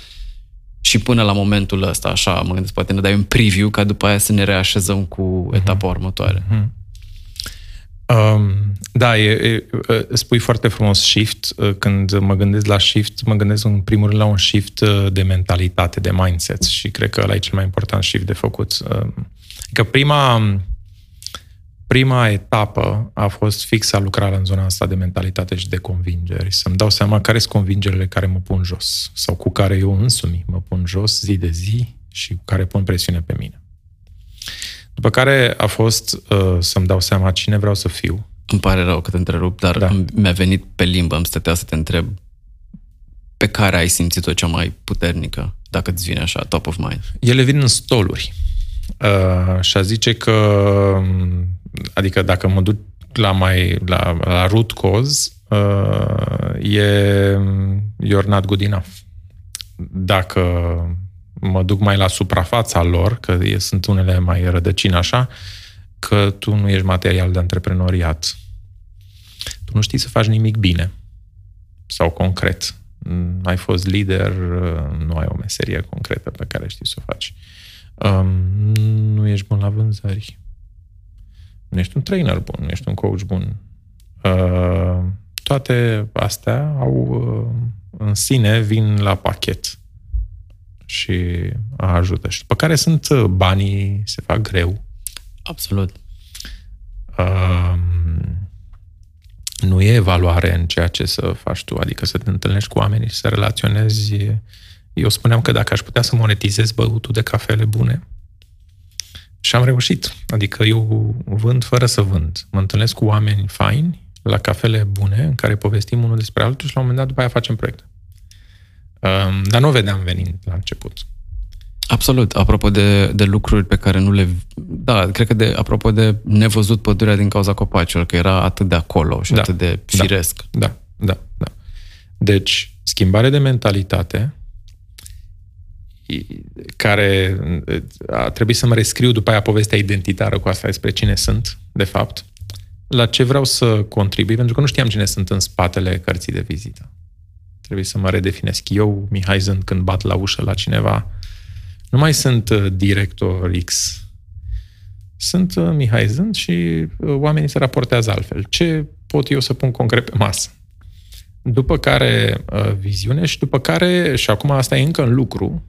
Speaker 1: și până la momentul ăsta, așa, mă gândesc, poate ne dai un preview ca după aia să ne reașezăm cu etapa mm-hmm. următoare. Mm-hmm.
Speaker 2: Um, da, e, e, spui foarte frumos shift. Când mă gândesc la shift, mă gândesc în primul rând la un shift de mentalitate, de mindset și cred că ăla e cel mai important shift de făcut. Că prima, prima etapă a fost fix a lucra în zona asta de mentalitate și de convingeri. Să-mi dau seama care sunt convingerile care mă pun jos sau cu care eu însumi mă pun jos zi de zi și cu care pun presiune pe mine. După care a fost uh, să-mi dau seama cine vreau să fiu.
Speaker 1: Îmi pare rău că te întrerup, dar da. mi-a venit pe limbă, îmi stătea să te întreb pe care ai simțit-o cea mai puternică, dacă îți vine așa, top of mind.
Speaker 2: Ele vin în stoluri. Uh, și a zice că, adică dacă mă duc la mai la, la root cause, uh, e you're not good enough. Dacă mă duc mai la suprafața lor, că sunt unele mai rădăcini așa, că tu nu ești material de antreprenoriat. Tu nu știi să faci nimic bine sau concret. Ai fost lider, nu ai o meserie concretă pe care știi să o faci. Um, nu ești bun la vânzări. Nu ești un trainer bun, nu ești un coach bun. Uh, toate astea au uh, în sine vin la pachet și ajută. Și după care sunt uh, banii, se fac greu.
Speaker 1: Absolut.
Speaker 2: Um, nu e evaluare în ceea ce să faci tu, adică să te întâlnești cu oamenii și să relaționezi. Eu spuneam că dacă aș putea să monetizez băutul de cafele bune, și am reușit. Adică eu vând fără să vând. Mă întâlnesc cu oameni faini, la cafele bune, în care povestim unul despre altul și la un moment dat după aia facem proiecte. Um, dar nu o vedeam venind la început.
Speaker 1: Absolut. Apropo de, de lucruri pe care nu le... Da, cred că de, apropo de nevăzut pădurea din cauza copacilor, că era atât de acolo și da, atât de da. firesc.
Speaker 2: Da, da, da. Deci, schimbare de mentalitate care a trebuit să mă rescriu după aia povestea identitară cu asta despre cine sunt, de fapt, la ce vreau să contribui, pentru că nu știam cine sunt în spatele cărții de vizită. Trebuie să mă redefinesc. Eu, Mihai Zând, când bat la ușă la cineva, nu mai sunt uh, director X. Sunt uh, Mihai Zând și uh, oamenii se raportează altfel. Ce pot eu să pun concret pe masă? După care viziune și după care, și acum asta e încă în lucru,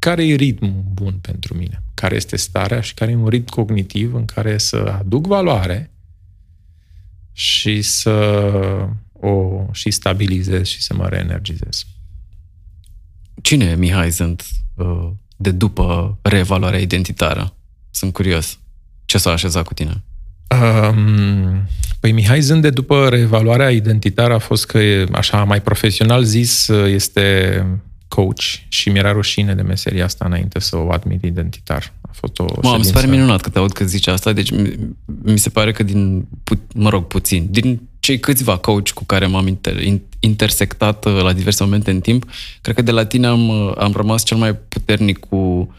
Speaker 2: care e ritmul bun pentru mine? Care este starea și care e un ritm cognitiv în care să aduc valoare și să o și stabilizez și să mă reenergizez.
Speaker 1: Cine e Mihai Zânt uh, de după reevaluarea identitară? Sunt curios. Ce s-a așezat cu tine? Um,
Speaker 2: păi Mihai Zânt de după reevaluarea identitară a fost că, așa mai profesional zis, este coach și mi-era rușine de meseria asta înainte să o admit identitar. A fost o
Speaker 1: Mă, mi se pare minunat că te aud că zici asta, deci mi se pare că din, mă rog, puțin, din cei câțiva coach cu care m-am inter, intersectat uh, la diverse momente în timp, cred că de la tine am, uh, am rămas cel mai puternic cu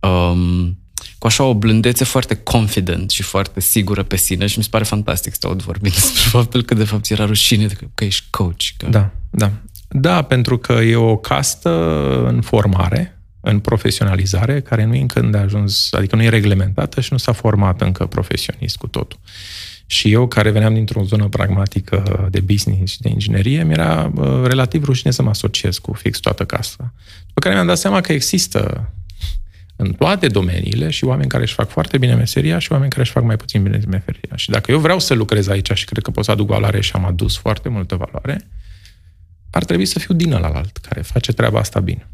Speaker 1: um, cu așa o blândețe foarte confident și foarte sigură pe sine și mi se pare fantastic să te aud vorbind despre faptul că de fapt era rușine că, că ești coach. Că...
Speaker 2: Da, da. Da, pentru că e o castă în formare, în profesionalizare, care nu e încă de ajuns, adică nu e reglementată și nu s-a format încă profesionist cu totul. Și eu, care veneam dintr-o zonă pragmatică de business și de inginerie, mi-era relativ rușine să mă asociez cu fix toată casa. După care mi-am dat seama că există în toate domeniile și oameni care își fac foarte bine meseria și oameni care își fac mai puțin bine meseria. Și dacă eu vreau să lucrez aici și cred că pot să aduc valoare și am adus foarte multă valoare, ar trebui să fiu din alt care face treaba asta bine.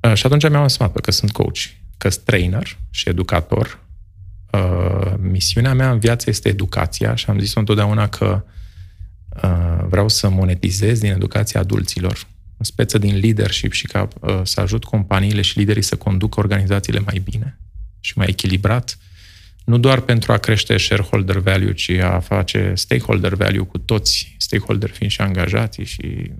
Speaker 2: Uh, și atunci mi-am asumat că sunt coach, că sunt trainer și educator. Uh, misiunea mea în viață este educația și am zis întotdeauna că uh, vreau să monetizez din educația adulților, în speță din leadership și ca să ajut companiile și liderii să conducă organizațiile mai bine și mai echilibrat nu doar pentru a crește shareholder value, ci a face stakeholder value cu toți, stakeholder fiind și angajații și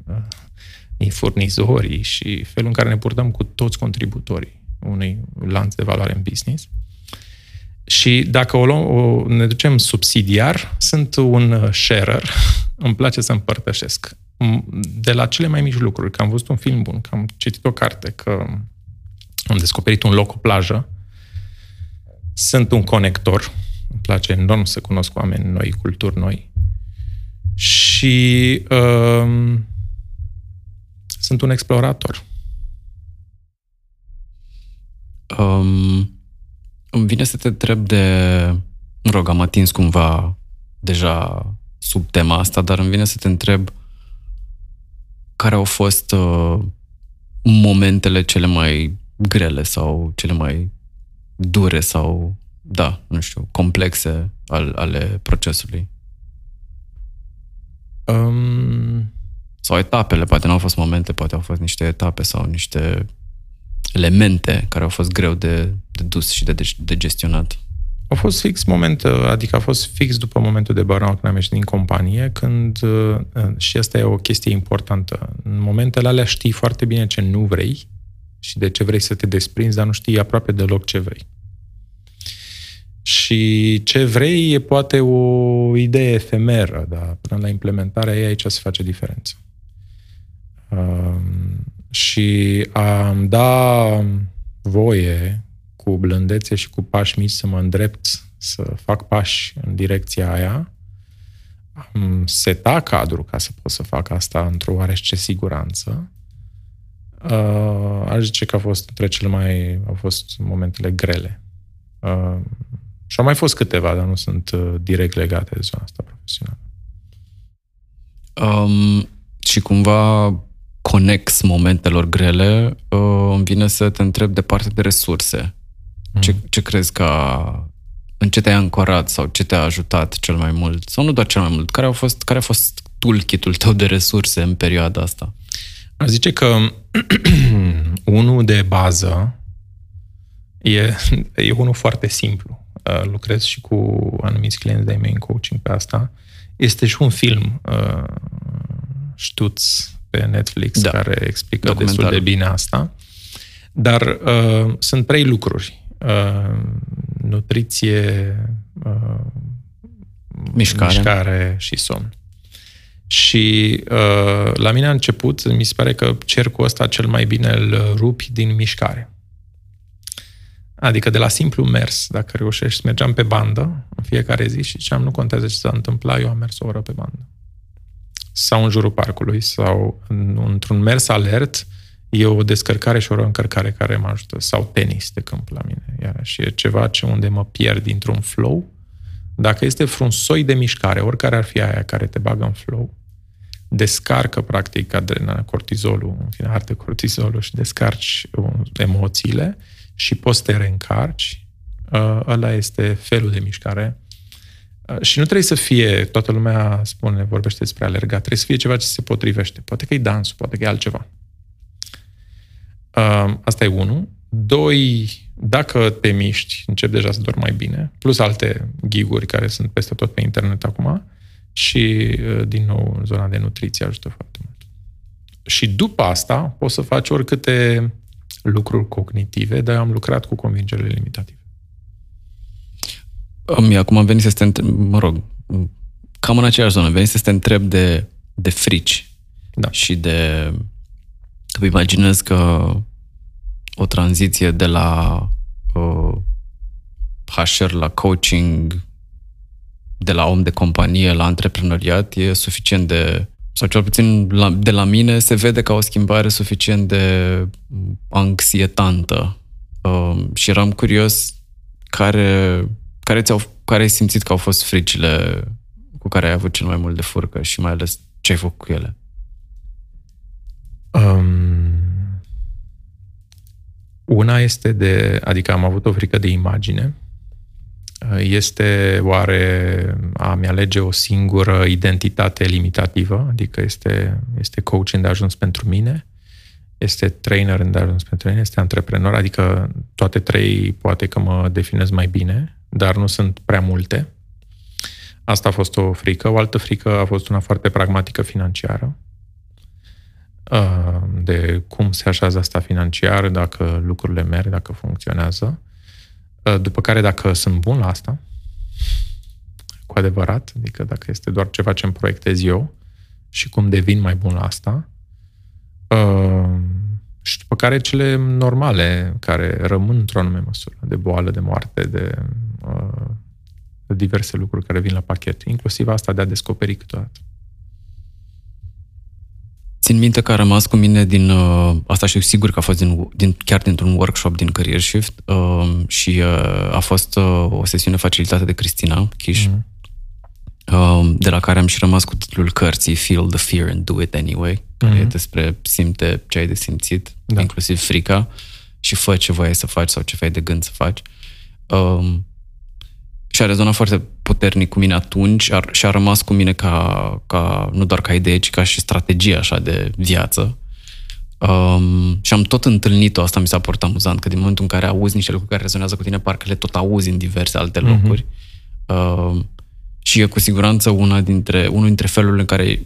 Speaker 2: uh, furnizorii și felul în care ne purtăm cu toți contributorii unui lanț de valoare în business. Și dacă o, luăm, o ne ducem subsidiar, sunt un sharer, îmi place să împărtășesc. De la cele mai mici lucruri, că am văzut un film bun, că am citit o carte, că am descoperit un loc, o plajă, sunt un conector Îmi place enorm să cunosc oameni noi, culturi noi. Și uh, sunt un explorator.
Speaker 1: Um, îmi vine să te întreb de... Mă rog, am atins cumva deja sub tema asta, dar îmi vine să te întreb care au fost uh, momentele cele mai grele sau cele mai dure sau, da, nu știu, complexe al, ale procesului?
Speaker 2: Um...
Speaker 1: Sau etapele, poate nu au fost momente, poate au fost niște etape sau niște elemente care au fost greu de, de dus și de, de gestionat.
Speaker 2: A fost fix moment, adică a fost fix după momentul de burnout când am ieșit din companie, când, uh, și asta e o chestie importantă, în momentele alea știi foarte bine ce nu vrei și de ce vrei să te desprinzi, dar nu știi aproape deloc ce vrei. Și ce vrei e poate o idee efemeră, dar până la implementarea ei aici se face diferență. Um, și am da voie cu blândețe și cu pași mici să mă îndrept, să fac pași în direcția aia, am seta cadrul ca să pot să fac asta într-o oarește siguranță. Uh, aș zice că a fost între cele mai, au fost momentele grele. Uh, și au mai fost câteva, dar nu sunt uh, direct legate de zona asta profesională.
Speaker 1: Um, și cumva conex momentelor grele, uh, îmi vine să te întreb de partea de resurse. Mm. Ce, ce crezi că în ce te-ai ancorat sau ce te-a ajutat cel mai mult? Sau nu doar cel mai mult, care, au fost, care a fost toolkit-ul tău de resurse în perioada asta?
Speaker 2: Aș zice că unul de bază e, e unul foarte simplu. Uh, lucrez și cu anumiți clienți de mei în coaching pe asta. Este și un film, uh, ștuț pe Netflix, da. care explică destul de bine asta. Dar uh, sunt trei lucruri. Uh, nutriție, uh,
Speaker 1: mișcare.
Speaker 2: mișcare și somn. Și uh, la mine a început, mi se pare că cercul ăsta cel mai bine îl rupi din mișcare. Adică de la simplu mers, dacă reușești, mergeam pe bandă în fiecare zi și ziceam, nu contează ce s-a întâmplat, eu am mers o oră pe bandă. Sau în jurul parcului, sau într-un mers alert, e o descărcare și o încărcare care mă ajută. Sau tenis de câmp la mine. Iarăși e ceva ce unde mă pierd dintr-un flow. Dacă este vreun soi de mișcare, oricare ar fi aia care te bagă în flow, descarcă practic adrenalina, cortizolul, în fine, arde cortizolul și descarci emoțiile și poți să te reîncarci. Uh, ăla este felul de mișcare. Uh, și nu trebuie să fie, toată lumea spune, vorbește despre alergat, trebuie să fie ceva ce se potrivește. Poate că e dansul, poate că e altceva. Uh, asta e unul. Doi, dacă te miști, încep deja să dormi mai bine, plus alte giguri care sunt peste tot pe internet acum și, uh, din nou, zona de nutriție ajută foarte mult. Și după asta poți să faci oricâte lucruri cognitive, dar am lucrat cu convingerile limitative.
Speaker 1: Îmi, acum am venit să te întreb, mă rog, cam în aceeași zonă, venit să te întreb de, de frici
Speaker 2: da.
Speaker 1: și de... Că imaginez că o tranziție de la uh, HR la coaching, de la om de companie la antreprenoriat, e suficient de sau cel puțin la, de la mine, se vede ca o schimbare suficient de anxietantă. Uh, și eram curios care, care, ți-au, care ai simțit că au fost fricile cu care ai avut cel mai mult de furcă și mai ales ce ai făcut cu ele? Um,
Speaker 2: una este de, adică am avut o frică de imagine, este oare a-mi alege o singură identitate limitativă, adică este, este coach de ajuns pentru mine, este trainer de ajuns pentru mine, este antreprenor, adică toate trei poate că mă definez mai bine, dar nu sunt prea multe. Asta a fost o frică. O altă frică a fost una foarte pragmatică financiară, de cum se așează asta financiar, dacă lucrurile merg, dacă funcționează. Uh, după care, dacă sunt bun la asta, cu adevărat, adică dacă este doar ceva ce îmi proiectez eu și cum devin mai bun la asta, uh, și după care cele normale, care rămân într-o anume măsură, de boală, de moarte, de uh, diverse lucruri care vin la pachet, inclusiv asta de a descoperi câteodată.
Speaker 1: Țin minte că a rămas cu mine din, uh, asta știu sigur că a fost din, din, chiar dintr-un workshop din Career Shift uh, și uh, a fost uh, o sesiune facilitată de Cristina Chiș, mm. uh, de la care am și rămas cu titlul cărții Feel the Fear and Do It Anyway, mm-hmm. care e despre simte ce ai de simțit, da. inclusiv frica, și fă ce voiai să faci sau ce ai de gând să faci. Uh, și a rezonat foarte puternic cu mine atunci și a rămas cu mine ca, ca nu doar ca idee, ci ca și strategie așa de viață. Um, și am tot întâlnit-o, asta mi s-a părut amuzant, că din momentul în care auzi niște lucruri care rezonează cu tine, parcă le tot auzi în diverse alte mhm. locuri. Mm-hmm. Um, și e cu siguranță una dintre, unul dintre felurile în care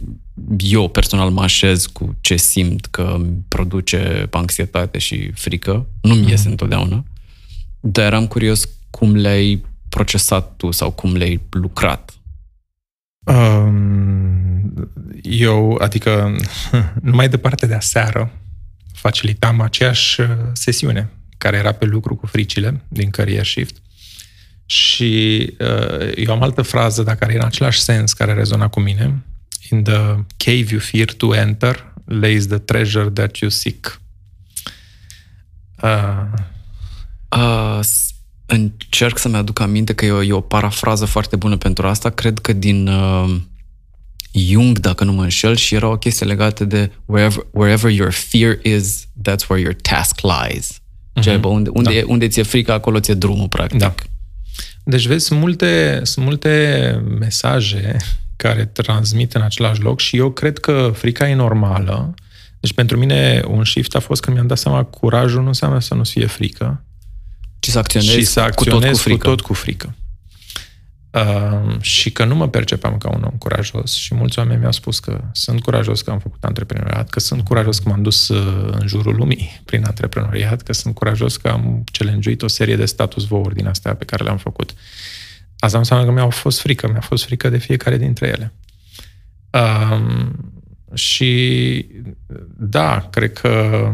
Speaker 1: eu personal mă așez cu ce simt că îmi produce anxietate și frică. Nu mi iese mm-hmm. întotdeauna. Dar eram curios cum le-ai procesat tu sau cum le-ai lucrat?
Speaker 2: Um, eu, adică, numai departe de aseară, facilitam aceeași uh, sesiune care era pe lucru cu fricile din Career Shift și uh, eu am altă frază, dar care e în același sens, care rezona cu mine. In the cave you fear to enter, lays the treasure that you seek.
Speaker 1: Uh, uh, încerc să-mi aduc aminte că e o, e o parafrază foarte bună pentru asta. Cred că din uh, Jung, dacă nu mă înșel, și era o chestie legată de wherever, wherever your fear is, that's where your task lies. Mm-hmm. bă, unde, unde, da. e, unde ți-e frică, acolo ți-e drumul, practic. Da.
Speaker 2: Deci, vezi, sunt multe, sunt multe mesaje care transmit în același loc și eu cred că frica e normală. Deci, pentru mine, un shift a fost când mi-am dat seama că curajul nu înseamnă să nu fie frică,
Speaker 1: și să acționezi, și să
Speaker 2: acționez cu, tot
Speaker 1: cu, frică.
Speaker 2: cu tot cu frică. Uh, și că nu mă percepam ca un om curajos și mulți oameni mi-au spus că sunt curajos că am făcut antreprenoriat, că sunt curajos că m-am dus uh, în jurul lumii prin antreprenoriat, că sunt curajos că am challenge o serie de status vouri din astea pe care le-am făcut. Asta înseamnă că mi-au fost frică, mi-a fost frică de fiecare dintre ele. Uh, și da, cred că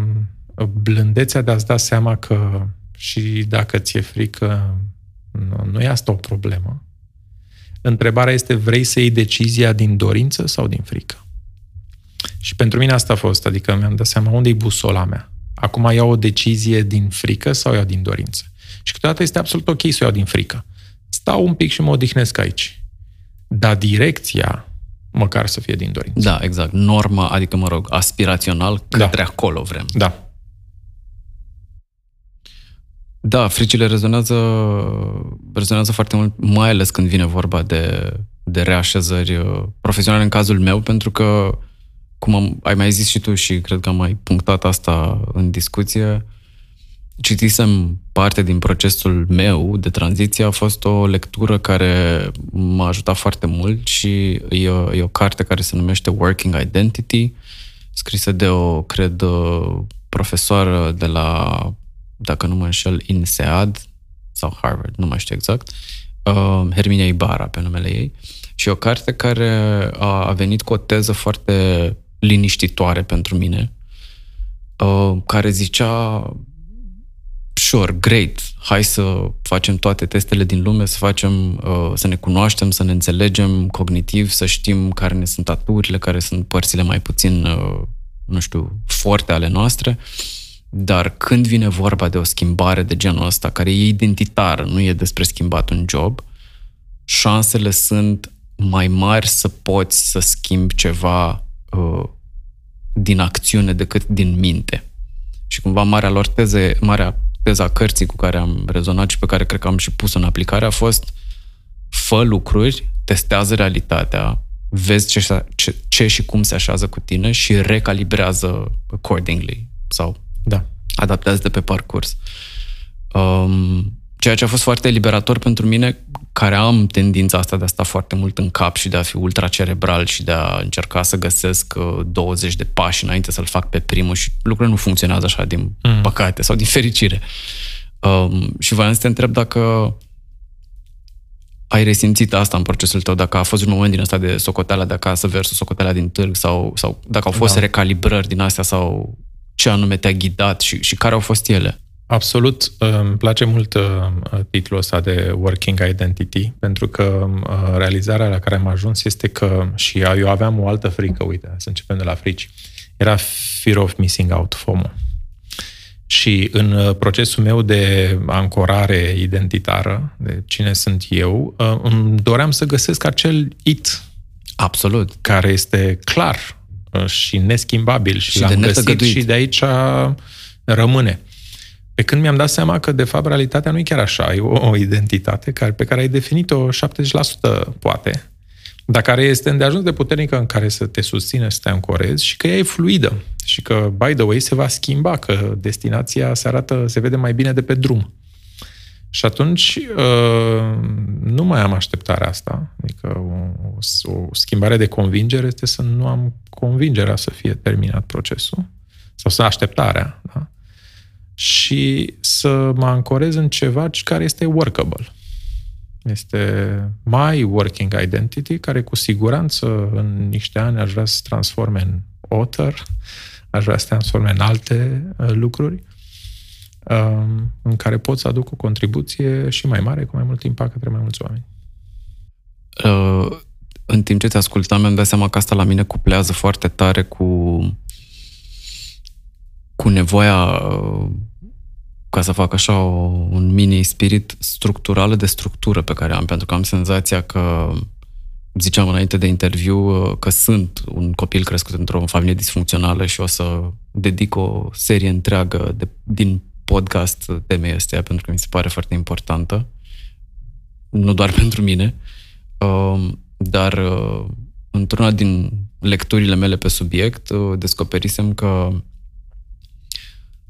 Speaker 2: blândețea de a-ți da seama că și dacă ți-e frică, nu, nu e asta o problemă. Întrebarea este, vrei să iei decizia din dorință sau din frică? Și pentru mine asta a fost, adică mi-am dat seama unde e busola mea. Acum iau o decizie din frică sau iau din dorință? Și câteodată este absolut ok să o iau din frică. Stau un pic și mă odihnesc aici. Dar direcția, măcar să fie din dorință.
Speaker 1: Da, exact. Norma, adică, mă rog, aspirațional, către da. acolo vrem.
Speaker 2: Da.
Speaker 1: Da, fricile rezonează, rezonează foarte mult, mai ales când vine vorba de, de reașezări uh, profesionale în cazul meu, pentru că, cum am, ai mai zis și tu și cred că am mai punctat asta în discuție, citisem parte din procesul meu de tranziție, a fost o lectură care m-a ajutat foarte mult și e o, e o carte care se numește Working Identity, scrisă de o, cred, profesoară de la dacă nu mă înșel, INSEAD sau Harvard, nu mai știu exact, uh, Herminia Ibarra pe numele ei, și o carte care a venit cu o teză foarte liniștitoare pentru mine, uh, care zicea sure, great, hai să facem toate testele din lume, să facem, uh, să ne cunoaștem, să ne înțelegem cognitiv, să știm care ne sunt aturile, care sunt părțile mai puțin, nu știu, forte ale noastre dar când vine vorba de o schimbare de genul ăsta, care e identitară, nu e despre schimbat un job, șansele sunt mai mari să poți să schimbi ceva uh, din acțiune decât din minte. Și cumva marea lor teze, marea teza cărții cu care am rezonat și pe care cred că am și pus în aplicare a fost fă lucruri, testează realitatea, vezi ce, ce, ce și cum se așează cu tine și recalibrează accordingly sau
Speaker 2: da.
Speaker 1: Adaptează pe parcurs. Um, ceea ce a fost foarte liberator pentru mine, care am tendința asta de a sta foarte mult în cap și de a fi ultracerebral și de a încerca să găsesc 20 uh, de pași înainte să-l fac pe primul și lucrurile nu funcționează așa din mm. păcate sau din fericire. Um, și voiam să te întreb dacă ai resimțit asta în procesul tău, dacă a fost un moment din ăsta de socoteala de acasă versus socoteala din târg sau, sau dacă au fost da. recalibrări din astea sau ce anume te-a ghidat și, și care au fost ele?
Speaker 2: Absolut. Îmi place mult uh, titlul ăsta de Working Identity, pentru că uh, realizarea la care am ajuns este că, și eu aveam o altă frică, uite, să începem de la frici, era fear of missing out, FOMO. Și în uh, procesul meu de ancorare identitară, de cine sunt eu, îmi doream să găsesc acel it.
Speaker 1: Absolut.
Speaker 2: Care este clar și neschimbabil și, și l-am de găsit și de aici rămâne. Pe când mi-am dat seama că, de fapt, realitatea nu e chiar așa. E o, o identitate care, pe care ai definit-o 70% poate, dar care este îndeajuns de puternică în care să te susține, să te ancorezi și că ea e fluidă și că, by the way, se va schimba, că destinația se arată, se vede mai bine de pe drum. Și atunci uh, nu mai am așteptarea asta. Adică o, o schimbare de convingere este să nu am convingerea să fie terminat procesul sau să așteptarea. Da? și să mă ancorez în ceva care este workable. Este my working identity, care cu siguranță în niște ani aș vrea să se transforme în author, aș vrea să se transforme în alte uh, lucruri, um, în care pot să aduc o contribuție și mai mare, cu mai mult impact către mai mulți oameni.
Speaker 1: Uh, în timp ce te ascultam, mi-am dat seama că asta la mine cuplează foarte tare cu cu nevoia uh, ca să fac așa o, un mini spirit structural de structură pe care am, pentru că am senzația că ziceam înainte de interviu uh, că sunt un copil crescut într-o familie disfuncțională și o să dedic o serie întreagă de, din podcast temei astea, pentru că mi se pare foarte importantă. Nu doar pentru mine, uh, dar într-una din lecturile mele pe subiect descoperisem că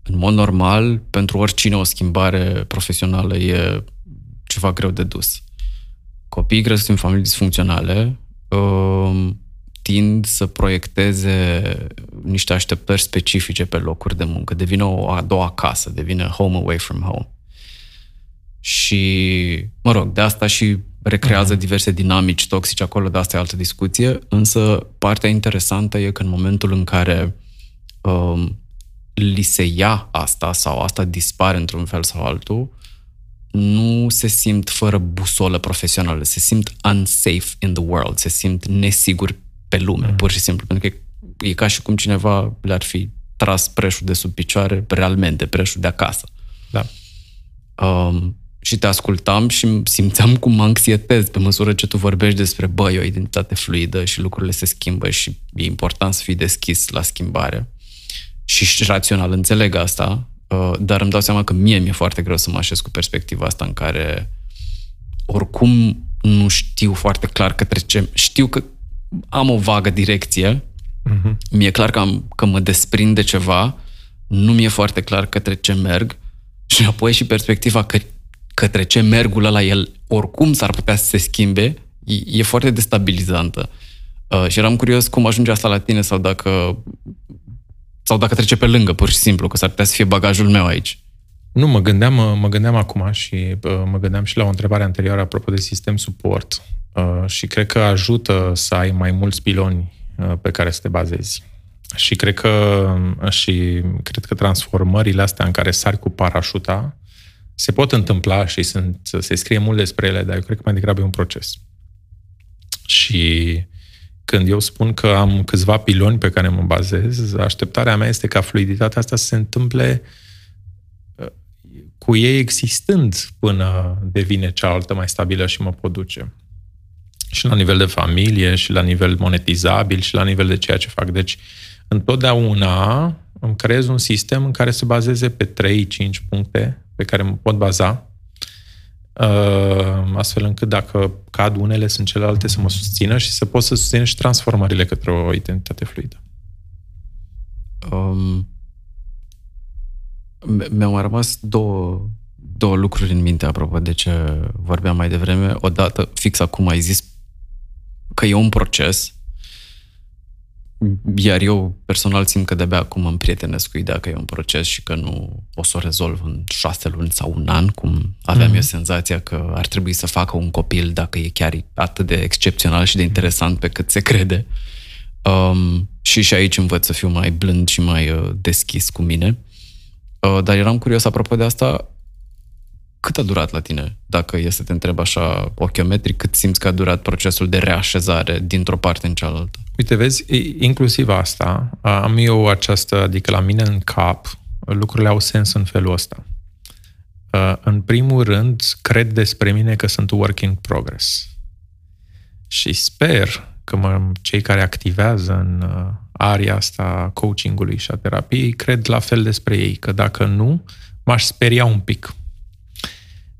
Speaker 1: în mod normal, pentru oricine o schimbare profesională e ceva greu de dus. Copiii crescut în familii disfuncționale um, tind să proiecteze niște așteptări specifice pe locuri de muncă. Devine o a doua casă, devine home away from home. Și, mă rog, de asta și recrează uh-huh. diverse dinamici toxice acolo, de asta e altă discuție, însă partea interesantă e că în momentul în care um, li se ia asta sau asta dispare într-un fel sau altul, nu se simt fără busolă profesională, se simt unsafe in the world, se simt nesiguri pe lume, mm. pur și simplu, pentru că e ca și cum cineva le-ar fi tras preșul de sub picioare, realmente, preșul de acasă.
Speaker 2: Da.
Speaker 1: Um, și te ascultam și simțeam cum mă anxietez pe măsură ce tu vorbești despre, băi, o identitate fluidă și lucrurile se schimbă și e important să fii deschis la schimbare și rațional înțeleg asta, uh, dar îmi dau seama că mie mi-e foarte greu să mă așez cu perspectiva asta în care oricum nu știu foarte clar către ce... Știu că am o vagă direcție, uh-huh. mi-e clar că, am, că mă desprinde ceva, nu mi-e foarte clar către ce merg și apoi și perspectiva că către ce mergul la el oricum s-ar putea să se schimbe, e, e foarte destabilizantă. Uh, și eram curios cum ajunge asta la tine sau dacă sau dacă trece pe lângă, pur și simplu, că s-ar putea să fie bagajul meu aici.
Speaker 2: Nu, mă gândeam, mă gândeam acum și mă gândeam și la o întrebare anterioară apropo de sistem suport uh, și cred că ajută să ai mai mulți piloni uh, pe care să te bazezi. Și cred că uh, și cred că transformările astea în care sari cu parașuta se pot întâmpla și sunt, se scrie mult despre ele, dar eu cred că mai degrabă e un proces. Și când eu spun că am câțiva piloni pe care mă bazez, așteptarea mea este ca fluiditatea asta să se întâmple uh, cu ei existând până devine cealaltă mai stabilă și mă pot duce. Și la nivel de familie, și la nivel monetizabil, și la nivel de ceea ce fac. Deci, întotdeauna îmi creez un sistem în care se bazeze pe 3-5 puncte pe care mă pot baza Uh, astfel încât dacă cad unele, sunt celelalte să mă susțină și să pot să susțin și transformările către o identitate fluidă. Um,
Speaker 1: mi-au mai rămas două, două lucruri în minte apropo de ce vorbeam mai devreme. Odată, fix acum ai zis că e un proces iar eu personal simt că de-abia acum îmi prietenesc cu ideea că e un proces și că nu o să o rezolv în șase luni sau un an, cum aveam mm-hmm. eu senzația că ar trebui să facă un copil dacă e chiar atât de excepțional și de interesant pe cât se crede. Um, și și aici învăț să fiu mai blând și mai uh, deschis cu mine. Uh, dar eram curios apropo de asta, cât a durat la tine? Dacă e să te întreb așa ochiometric, cât simți că a durat procesul de reașezare dintr-o parte în cealaltă?
Speaker 2: Uite, vezi, inclusiv asta, am eu această, adică la mine în cap, lucrurile au sens în felul ăsta. În primul rând, cred despre mine că sunt work in progress. Și sper că mă, cei care activează în aria asta coachingului și a terapiei cred la fel despre ei, că dacă nu, m-aș speria un pic.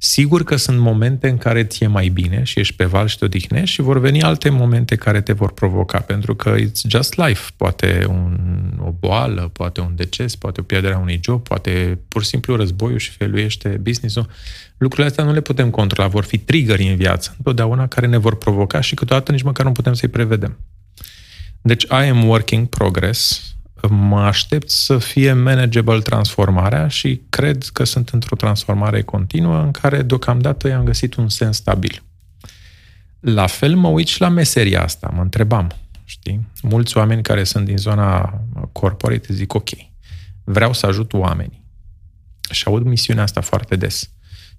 Speaker 2: Sigur că sunt momente în care ți-e mai bine și ești pe val și te odihnești și vor veni alte momente care te vor provoca, pentru că it's just life. Poate un, o boală, poate un deces, poate o pierdere a unui job, poate pur și simplu războiul și feluiește business-ul. Lucrurile astea nu le putem controla, vor fi triggeri în viață, întotdeauna care ne vor provoca și câteodată nici măcar nu putem să-i prevedem. Deci I am working progress, mă aștept să fie manageable transformarea și cred că sunt într-o transformare continuă în care deocamdată i-am găsit un sens stabil. La fel mă uit și la meseria asta, mă întrebam, știi? Mulți oameni care sunt din zona corporate zic, ok, vreau să ajut oamenii. Și aud misiunea asta foarte des.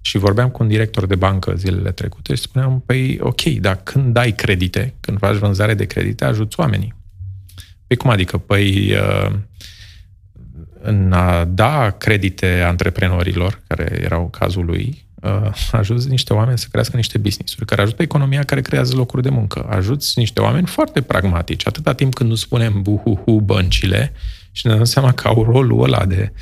Speaker 2: Și vorbeam cu un director de bancă zilele trecute și spuneam, păi ok, dar când dai credite, când faci vânzare de credite, ajuți oamenii. Păi cum adică? Păi uh, în a da credite antreprenorilor, care erau cazul lui, uh, ajuți niște oameni să crească niște business-uri, care ajută economia, care creează locuri de muncă. Ajuți niște oameni foarte pragmatici, atâta timp când nu spunem buhuhu băncile și ne dăm seama că au rolul ăla de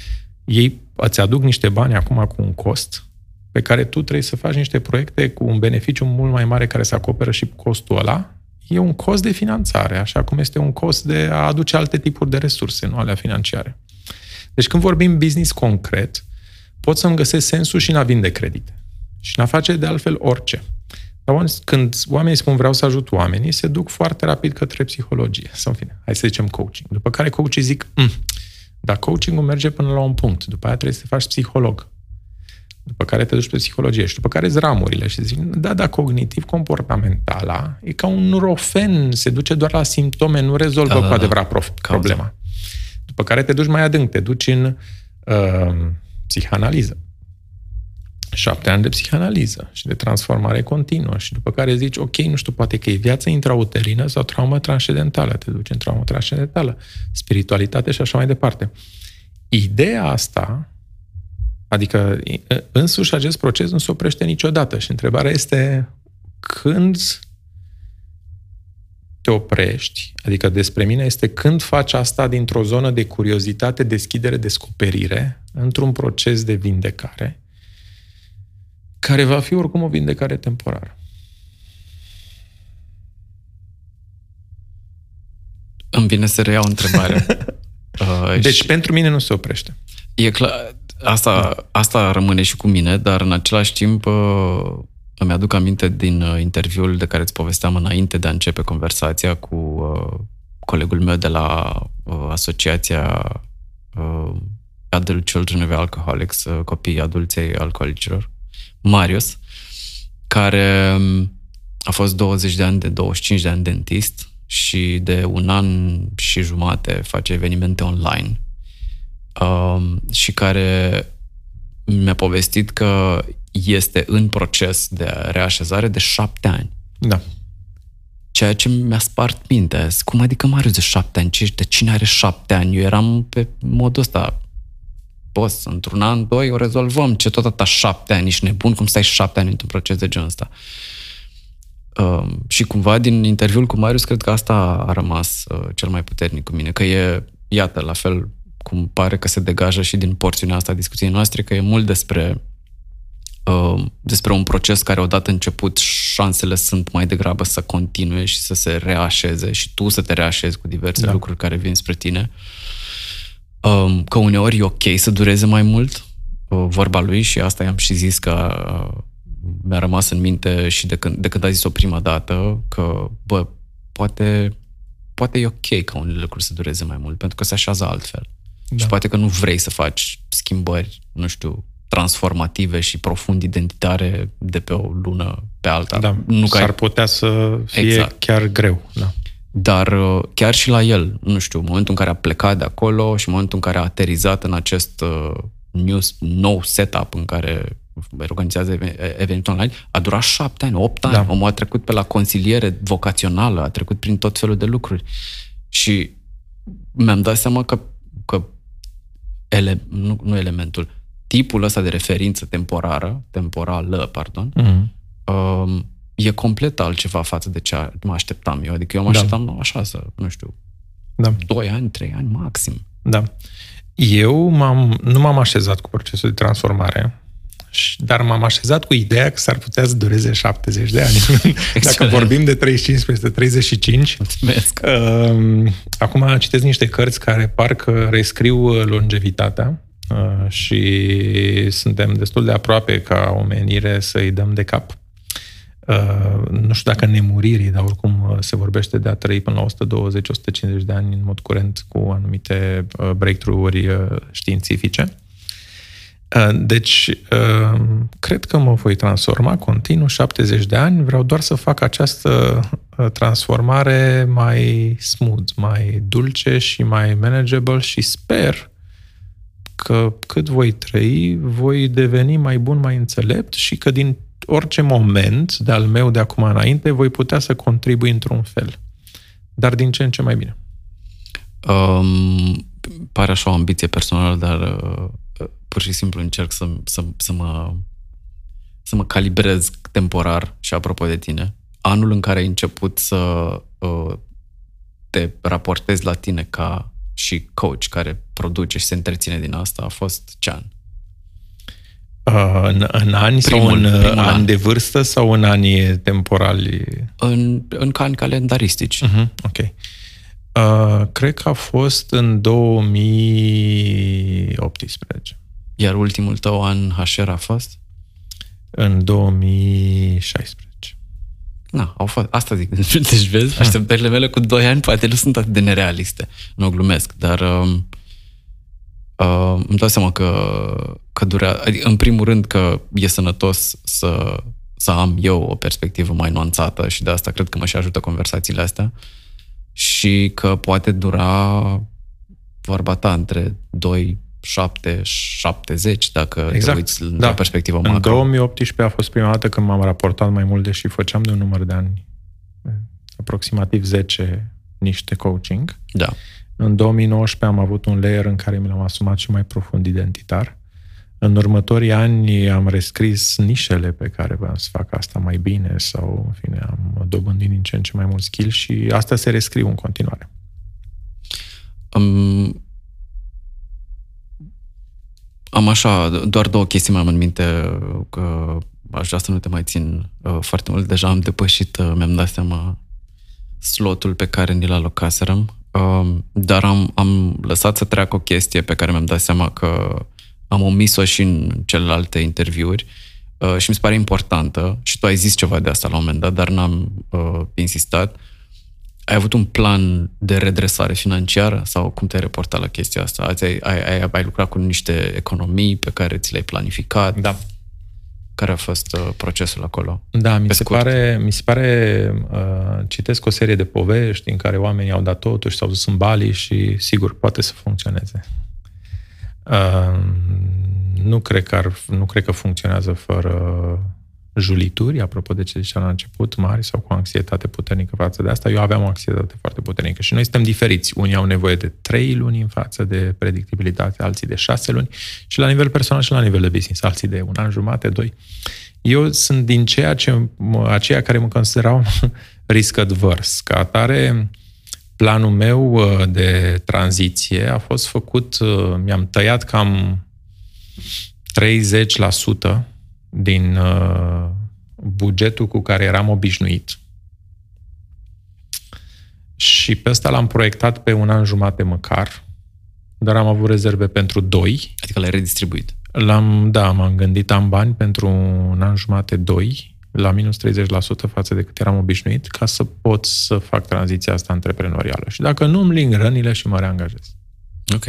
Speaker 2: ei îți aduc niște bani acum cu un cost pe care tu trebuie să faci niște proiecte cu un beneficiu mult mai mare care să acoperă și costul ăla e un cost de finanțare, așa cum este un cost de a aduce alte tipuri de resurse, nu alea financiare. Deci când vorbim business concret, pot să-mi găsesc sensul și în a vinde credite. Și în a face de altfel orice. Dar când oamenii spun vreau să ajut oamenii, se duc foarte rapid către psihologie. Sau în fine, hai să zicem coaching. După care coachii zic, mm, dar coachingul merge până la un punct. După aia trebuie să te faci psiholog după care te duci pe psihologie și după care îți ramurile și zici, da, da, cognitiv-comportamentala e ca un rofen, se duce doar la simptome, nu rezolvă da, cu da, da. adevărat da. problema. După care te duci mai adânc, te duci în uh, psihanaliză. Șapte ani de psihanaliză și de transformare continuă și după care zici, ok, nu știu, poate că e viață intrauterină sau traumă transcendentală, te duci în traumă transcendentală, spiritualitate și așa mai departe. Ideea asta Adică însuși acest proces nu se oprește niciodată și întrebarea este când te oprești, adică despre mine este când faci asta dintr-o zonă de curiozitate, deschidere, descoperire, într-un proces de vindecare, care va fi oricum o vindecare temporară.
Speaker 1: Îmi vine să reiau întrebarea.
Speaker 2: uh, deci și... pentru mine nu se oprește.
Speaker 1: E clar, Asta, asta rămâne și cu mine, dar în același timp uh, îmi aduc aminte din uh, interviul de care îți povesteam înainte de a începe conversația cu uh, colegul meu de la Asociația Adult Children of Alcoholics, copiii adulței alcoolicilor, Marius, care um, a fost 20 de ani, de 25 de ani dentist și de un an și jumate face evenimente online. um, și care mi-a povestit că este în proces de reașezare de șapte ani.
Speaker 2: Da.
Speaker 1: Ceea ce mi-a spart mintea. Cum adică Marius de șapte ani? De cine are șapte ani? Eu eram pe modul ăsta. Boss, într-un an, doi, o rezolvăm. Ce tot atâta șapte ani? Ești nebun? Cum stai șapte ani într-un proces de genul ăsta? Uh, și cumva din interviul cu Marius, cred că asta a rămas uh, cel mai puternic cu mine. Că e, iată, la fel cum pare că se degajă și din porțiunea asta a discuției noastre, că e mult despre uh, despre un proces care odată început șansele sunt mai degrabă să continue și să se reașeze și tu să te reașezi cu diverse da. lucruri care vin spre tine. Um, că uneori e ok să dureze mai mult, uh, vorba lui și asta i-am și zis că uh, mi-a rămas în minte și de când, de când a zis-o prima dată că, bă, poate, poate e ok ca unele lucruri să dureze mai mult, pentru că se așează altfel. Da. Și poate că nu vrei să faci schimbări, nu știu, transformative și profund identitare de pe o lună pe alta.
Speaker 2: Da, nu s-ar ai... putea să fie exact. chiar greu. Da.
Speaker 1: Dar uh, chiar și la el, nu știu, momentul în care a plecat de acolo și momentul în care a aterizat în acest uh, new, nou setup în care organizează evenimente online, a durat șapte ani, opt ani. Da. Omul a trecut pe la consiliere vocațională, a trecut prin tot felul de lucruri. Și mi-am dat seama că, că ele, nu, nu elementul, tipul ăsta de referință temporară, temporală, pardon, mm-hmm. um, e complet altceva față de ce mă așteptam eu. Adică eu mă da. așteptam așa să, nu știu, da. 2 ani, 3 ani maxim.
Speaker 2: Da. Eu m-am, nu m-am așezat cu procesul de transformare, dar m-am așezat cu ideea că s-ar putea să dureze 70 de ani. Dacă vorbim de 35 peste 35. Mulțumesc. Uh, acum citesc niște cărți care parcă rescriu longevitatea uh, și suntem destul de aproape ca omenire să-i dăm de cap. Uh, nu știu dacă nemuririi, dar oricum uh, se vorbește de a trăi până la 120-150 de ani în mod curent cu anumite uh, breakthrough-uri uh, științifice. Uh, deci, uh, cred că mă voi transforma continuu 70 de ani. Vreau doar să fac această uh, transformare mai smooth, mai dulce și mai manageable și sper că cât voi trăi, voi deveni mai bun, mai înțelept și că din orice moment de-al meu de acum înainte voi putea să contribui într-un fel. Dar din ce în ce mai bine.
Speaker 1: Um, pare așa o ambiție personală, dar uh, pur și simplu încerc să, să, să mă să mă calibrez temporar și apropo de tine. Anul în care ai început să uh, te raportezi la tine ca și coach care produce și se întreține din asta a fost ce an?
Speaker 2: Uh, în, în ani primul, sau în uh, ani an de vârstă sau în ani temporali?
Speaker 1: În, în ani calendaristici.
Speaker 2: Uh-huh, ok. Uh, cred că a fost în 2018.
Speaker 1: Iar ultimul tău an HR a fost?
Speaker 2: În 2016.
Speaker 1: Na, au fost, asta zic. Deci vezi, așteptările mele cu 2 ani poate nu sunt atât de nerealiste. Nu glumesc, dar uh, uh, îmi dau seama că, că durează. Adică, în primul rând că e sănătos să, să am eu o perspectivă mai nuanțată și de asta cred că mă și ajută conversațiile astea și că poate dura vorba ta între 2 7, 70, dacă exact. te uiți da. la perspectivă macro.
Speaker 2: În 2018 a fost prima dată când m-am raportat mai mult, deși făceam de un număr de ani, aproximativ 10 niște coaching.
Speaker 1: Da.
Speaker 2: În 2019 am avut un layer în care mi l-am asumat și mai profund identitar. În următorii ani am rescris nișele pe care vreau să fac asta mai bine sau, în fine, am dobândit din ce în ce mai mult skill și asta se rescriu în continuare.
Speaker 1: Um, am așa, doar două chestii mai am în minte că aș vrea să nu te mai țin uh, foarte mult. Deja am depășit, uh, mi-am dat seama slotul pe care ni-l alocaserăm, uh, dar am, am lăsat să treacă o chestie pe care mi-am dat seama că am omis-o și în celelalte interviuri uh, și mi se pare importantă și tu ai zis ceva de asta la un moment dat, dar n-am uh, insistat. Uh, ai avut un plan de redresare financiară sau cum te-ai reportat la chestia asta? Ați, ai, ai, ai lucrat cu niște economii pe care ți le-ai planificat?
Speaker 2: Da.
Speaker 1: Care a fost uh, procesul acolo?
Speaker 2: Da, mi se, pare, mi se pare, uh, citesc o serie de povești în care oamenii au dat totul și s-au dus în Bali și sigur poate să funcționeze. Uh, nu, cred că ar, nu cred că funcționează fără julituri, apropo de ce ziceam la început, mari sau cu anxietate puternică față de asta. Eu aveam o anxietate foarte puternică și noi suntem diferiți. Unii au nevoie de trei luni în față de predictibilitate, alții de șase luni și la nivel personal și la nivel de business, alții de un an jumate, doi. Eu sunt din ceea ce, aceia care mă considerau risc advers. Ca atare, planul meu uh, de tranziție a fost făcut, uh, mi-am tăiat cam 30% din uh, bugetul cu care eram obișnuit. Și pe ăsta l-am proiectat pe un an jumate măcar, dar am avut rezerve pentru doi.
Speaker 1: Adică l-ai redistribuit?
Speaker 2: L-am, da, m-am gândit, am bani pentru un an jumate, doi, la minus 30% față de cât eram obișnuit, ca să pot să fac tranziția asta antreprenorială. Și dacă nu, îmi ling rănile și mă reangajez.
Speaker 1: Ok.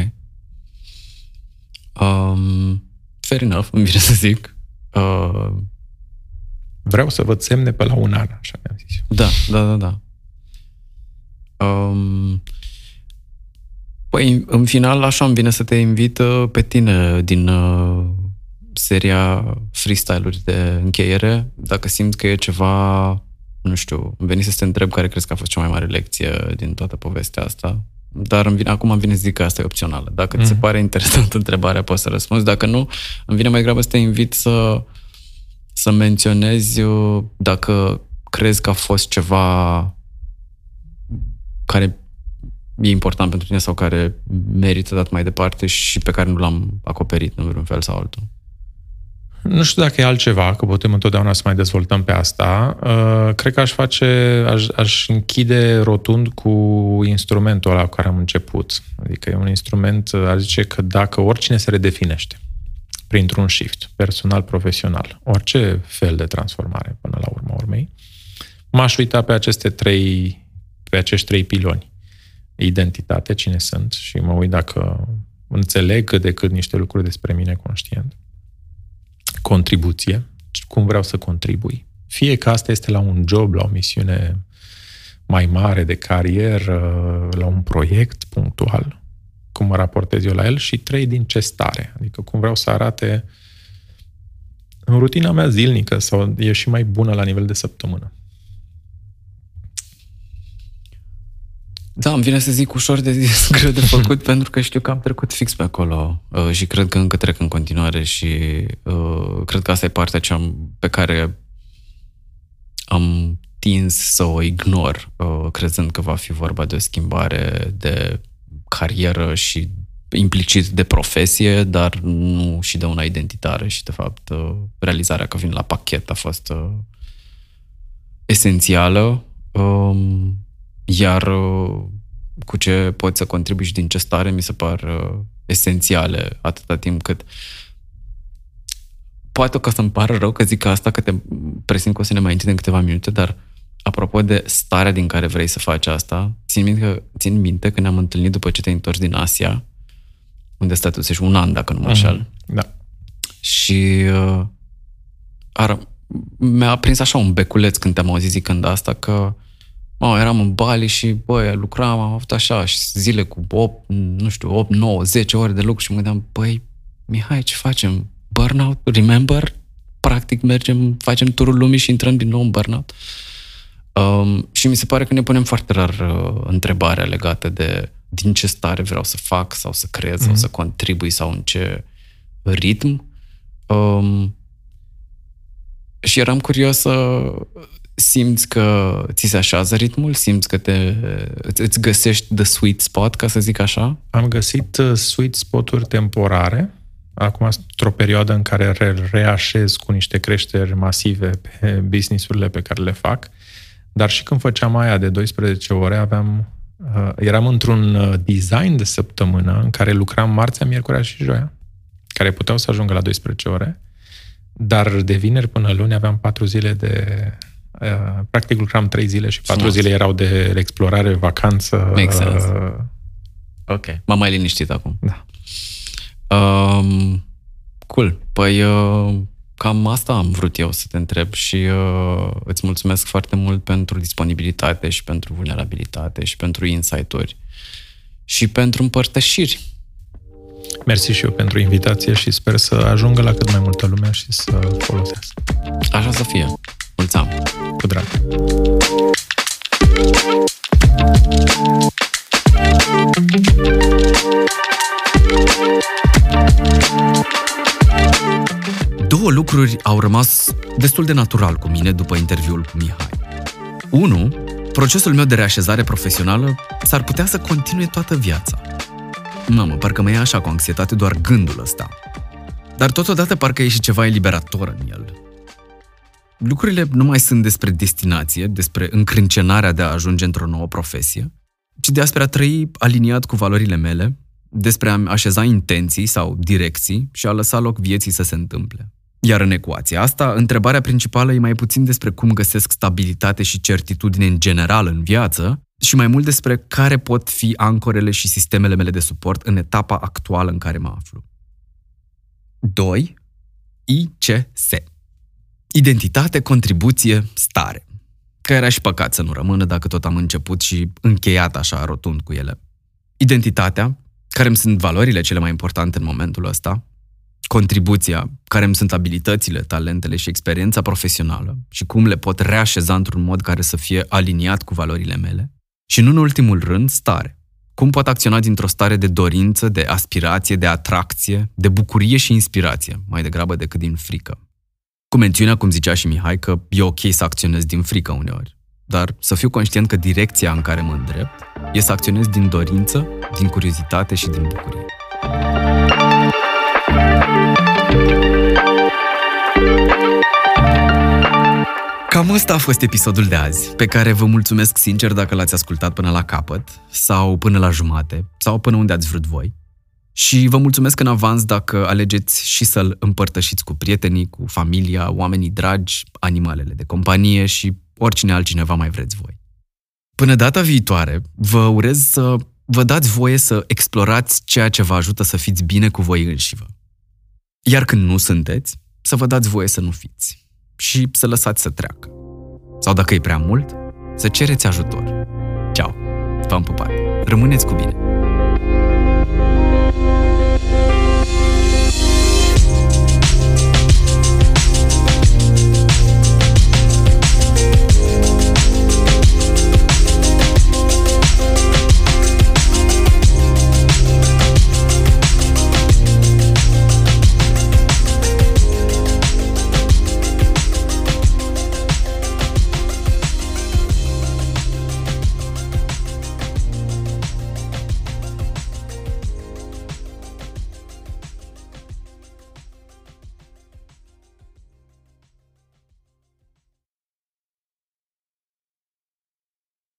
Speaker 1: Um, fair enough, îmi vine să zic. Uh,
Speaker 2: Vreau să văd semne pe la un an, așa mi-am zis
Speaker 1: Da, da, da, da. Um, Păi, în final, așa îmi vine să te invit uh, pe tine din uh, seria freestyle-uri de încheiere, dacă simți că e ceva, nu știu, îmi veni să te întreb care crezi că a fost cea mai mare lecție din toată povestea asta, dar îmi vine, acum îmi vine să zic că asta e opțională. Dacă mm. ți se mhm. pare interesantă întrebarea, poți să răspunzi. Dacă nu, îmi vine mai degrabă să te invit să, să menționezi uh, dacă crezi că a fost ceva care e important pentru tine sau care merită dat mai departe și pe care nu l-am acoperit în vreun fel sau altul.
Speaker 2: Nu știu dacă e altceva, că putem întotdeauna să mai dezvoltăm pe asta. Uh, cred că aș face, aș, aș închide rotund cu instrumentul ăla cu care am început. Adică e un instrument, uh, aș zice că dacă oricine se redefinește printr-un shift personal, profesional, orice fel de transformare până la urma urmei, m-aș uita pe aceste trei, pe acești trei piloni. Identitate, cine sunt și mă uit dacă înțeleg cât de cât niște lucruri despre mine conștient contribuție, cum vreau să contribui. Fie că asta este la un job, la o misiune mai mare de carieră, la un proiect punctual, cum mă raportez eu la el și trei, din ce stare. Adică cum vreau să arate în rutina mea zilnică sau e și mai bună la nivel de săptămână.
Speaker 1: Da, îmi vine să zic ușor de zis, greu de făcut, pentru că știu că am trecut fix pe acolo uh, și cred că încă trec în continuare și uh, cred că asta e partea cea pe care am tins să o ignor, uh, crezând că va fi vorba de o schimbare de carieră și implicit de profesie, dar nu și de una identitară și, de fapt, uh, realizarea că vin la pachet a fost uh, esențială. Um, iar uh, cu ce poți să contribui și din ce stare mi se par uh, esențiale atâta timp cât poate că să-mi pară rău că zic asta, că te presimt că o să ne mai întindem câteva minute, dar apropo de starea din care vrei să faci asta, țin minte că, țin minte că ne-am întâlnit după ce te-ai întors din Asia, unde stătusei un an, dacă nu mă înșel.
Speaker 2: Uh-huh. Da.
Speaker 1: Și uh, ar, mi-a prins așa un beculeț când te-am auzit zicând asta, că uh, Oh, eram în Bali și, băi, lucram, am avut așa și zile cu 8, nu știu, 8, 9, 10 ore de lucru și mă gândeam, băi, Mihai, ce facem? Burnout? Remember? Practic mergem, facem turul lumii și intrăm din nou în burnout. Um, și mi se pare că ne punem foarte rar uh, întrebarea legată de din ce stare vreau să fac sau să creez mm-hmm. sau mhm. să contribui sau în ce ritm. Um, și eram curios să, simți că ți se așează ritmul? Simți că te, îți găsești the sweet spot, ca să zic așa?
Speaker 2: Am găsit uh, sweet spoturi temporare. Acum, într-o perioadă în care re- reașez cu niște creșteri masive pe businessurile pe care le fac, dar și când făceam aia de 12 ore, aveam, uh, eram într-un uh, design de săptămână în care lucram marțea, miercurea și joia, care puteau să ajungă la 12 ore, dar de vineri până luni aveam patru zile de Uh, practic lucram trei zile și patru Frumos. zile erau de explorare, vacanță.
Speaker 1: Make sense. Uh, ok. M-am mai liniștit acum.
Speaker 2: Da.
Speaker 1: Um, cool. Păi uh, cam asta am vrut eu să te întreb și uh, îți mulțumesc foarte mult pentru disponibilitate și pentru vulnerabilitate și pentru insight-uri și pentru împărtășiri.
Speaker 2: Mersi și eu pentru invitație și sper să ajungă la cât mai multă lume și să folosească.
Speaker 1: Așa să fie. Mulțumim!
Speaker 2: Cu drag!
Speaker 1: Două lucruri au rămas destul de natural cu mine după interviul cu Mihai. Unu, procesul meu de reașezare profesională s-ar putea să continue toată viața. Mamă, parcă mă ia așa cu anxietate doar gândul ăsta. Dar totodată parcă e și ceva eliberator în el lucrurile nu mai sunt despre destinație, despre încrâncenarea de a ajunge într-o nouă profesie, ci despre a trăi aliniat cu valorile mele, despre a așeza intenții sau direcții și a lăsa loc vieții să se întâmple. Iar în ecuația asta, întrebarea principală e mai puțin despre cum găsesc stabilitate și certitudine în general în viață, și mai mult despre care pot fi ancorele și sistemele mele de suport în etapa actuală în care mă aflu. 2. ICS Identitate, contribuție, stare. Că era și păcat să nu rămână dacă tot am început și încheiat așa rotund cu ele. identitatea, care îmi sunt valorile cele mai importante în momentul ăsta, contribuția, care îmi sunt abilitățile, talentele și experiența profesională și cum le pot reașeza într-un mod care să fie aliniat cu valorile mele. Și nu în ultimul rând, stare. Cum pot acționa dintr-o stare de dorință, de aspirație, de atracție, de bucurie și inspirație, mai degrabă decât din frică. Cu mențiunea, cum zicea și Mihai, că e ok să acționez din frică uneori, dar să fiu conștient că direcția în care mă îndrept e să acționez din dorință, din curiozitate și din bucurie. Cam ăsta a fost episodul de azi, pe care vă mulțumesc sincer dacă l-ați ascultat până la capăt, sau până la jumate, sau până unde ați vrut voi. Și vă mulțumesc în avans dacă alegeți și să-l împărtășiți cu prietenii, cu familia, oamenii dragi, animalele de companie și oricine altcineva mai vreți voi. Până data viitoare, vă urez să vă dați voie să explorați ceea ce vă ajută să fiți bine cu voi înșivă. Iar când nu sunteți, să vă dați voie să nu fiți și să lăsați să treacă. Sau dacă e prea mult, să cereți ajutor. Ceau! V-am pupat! Rămâneți cu bine!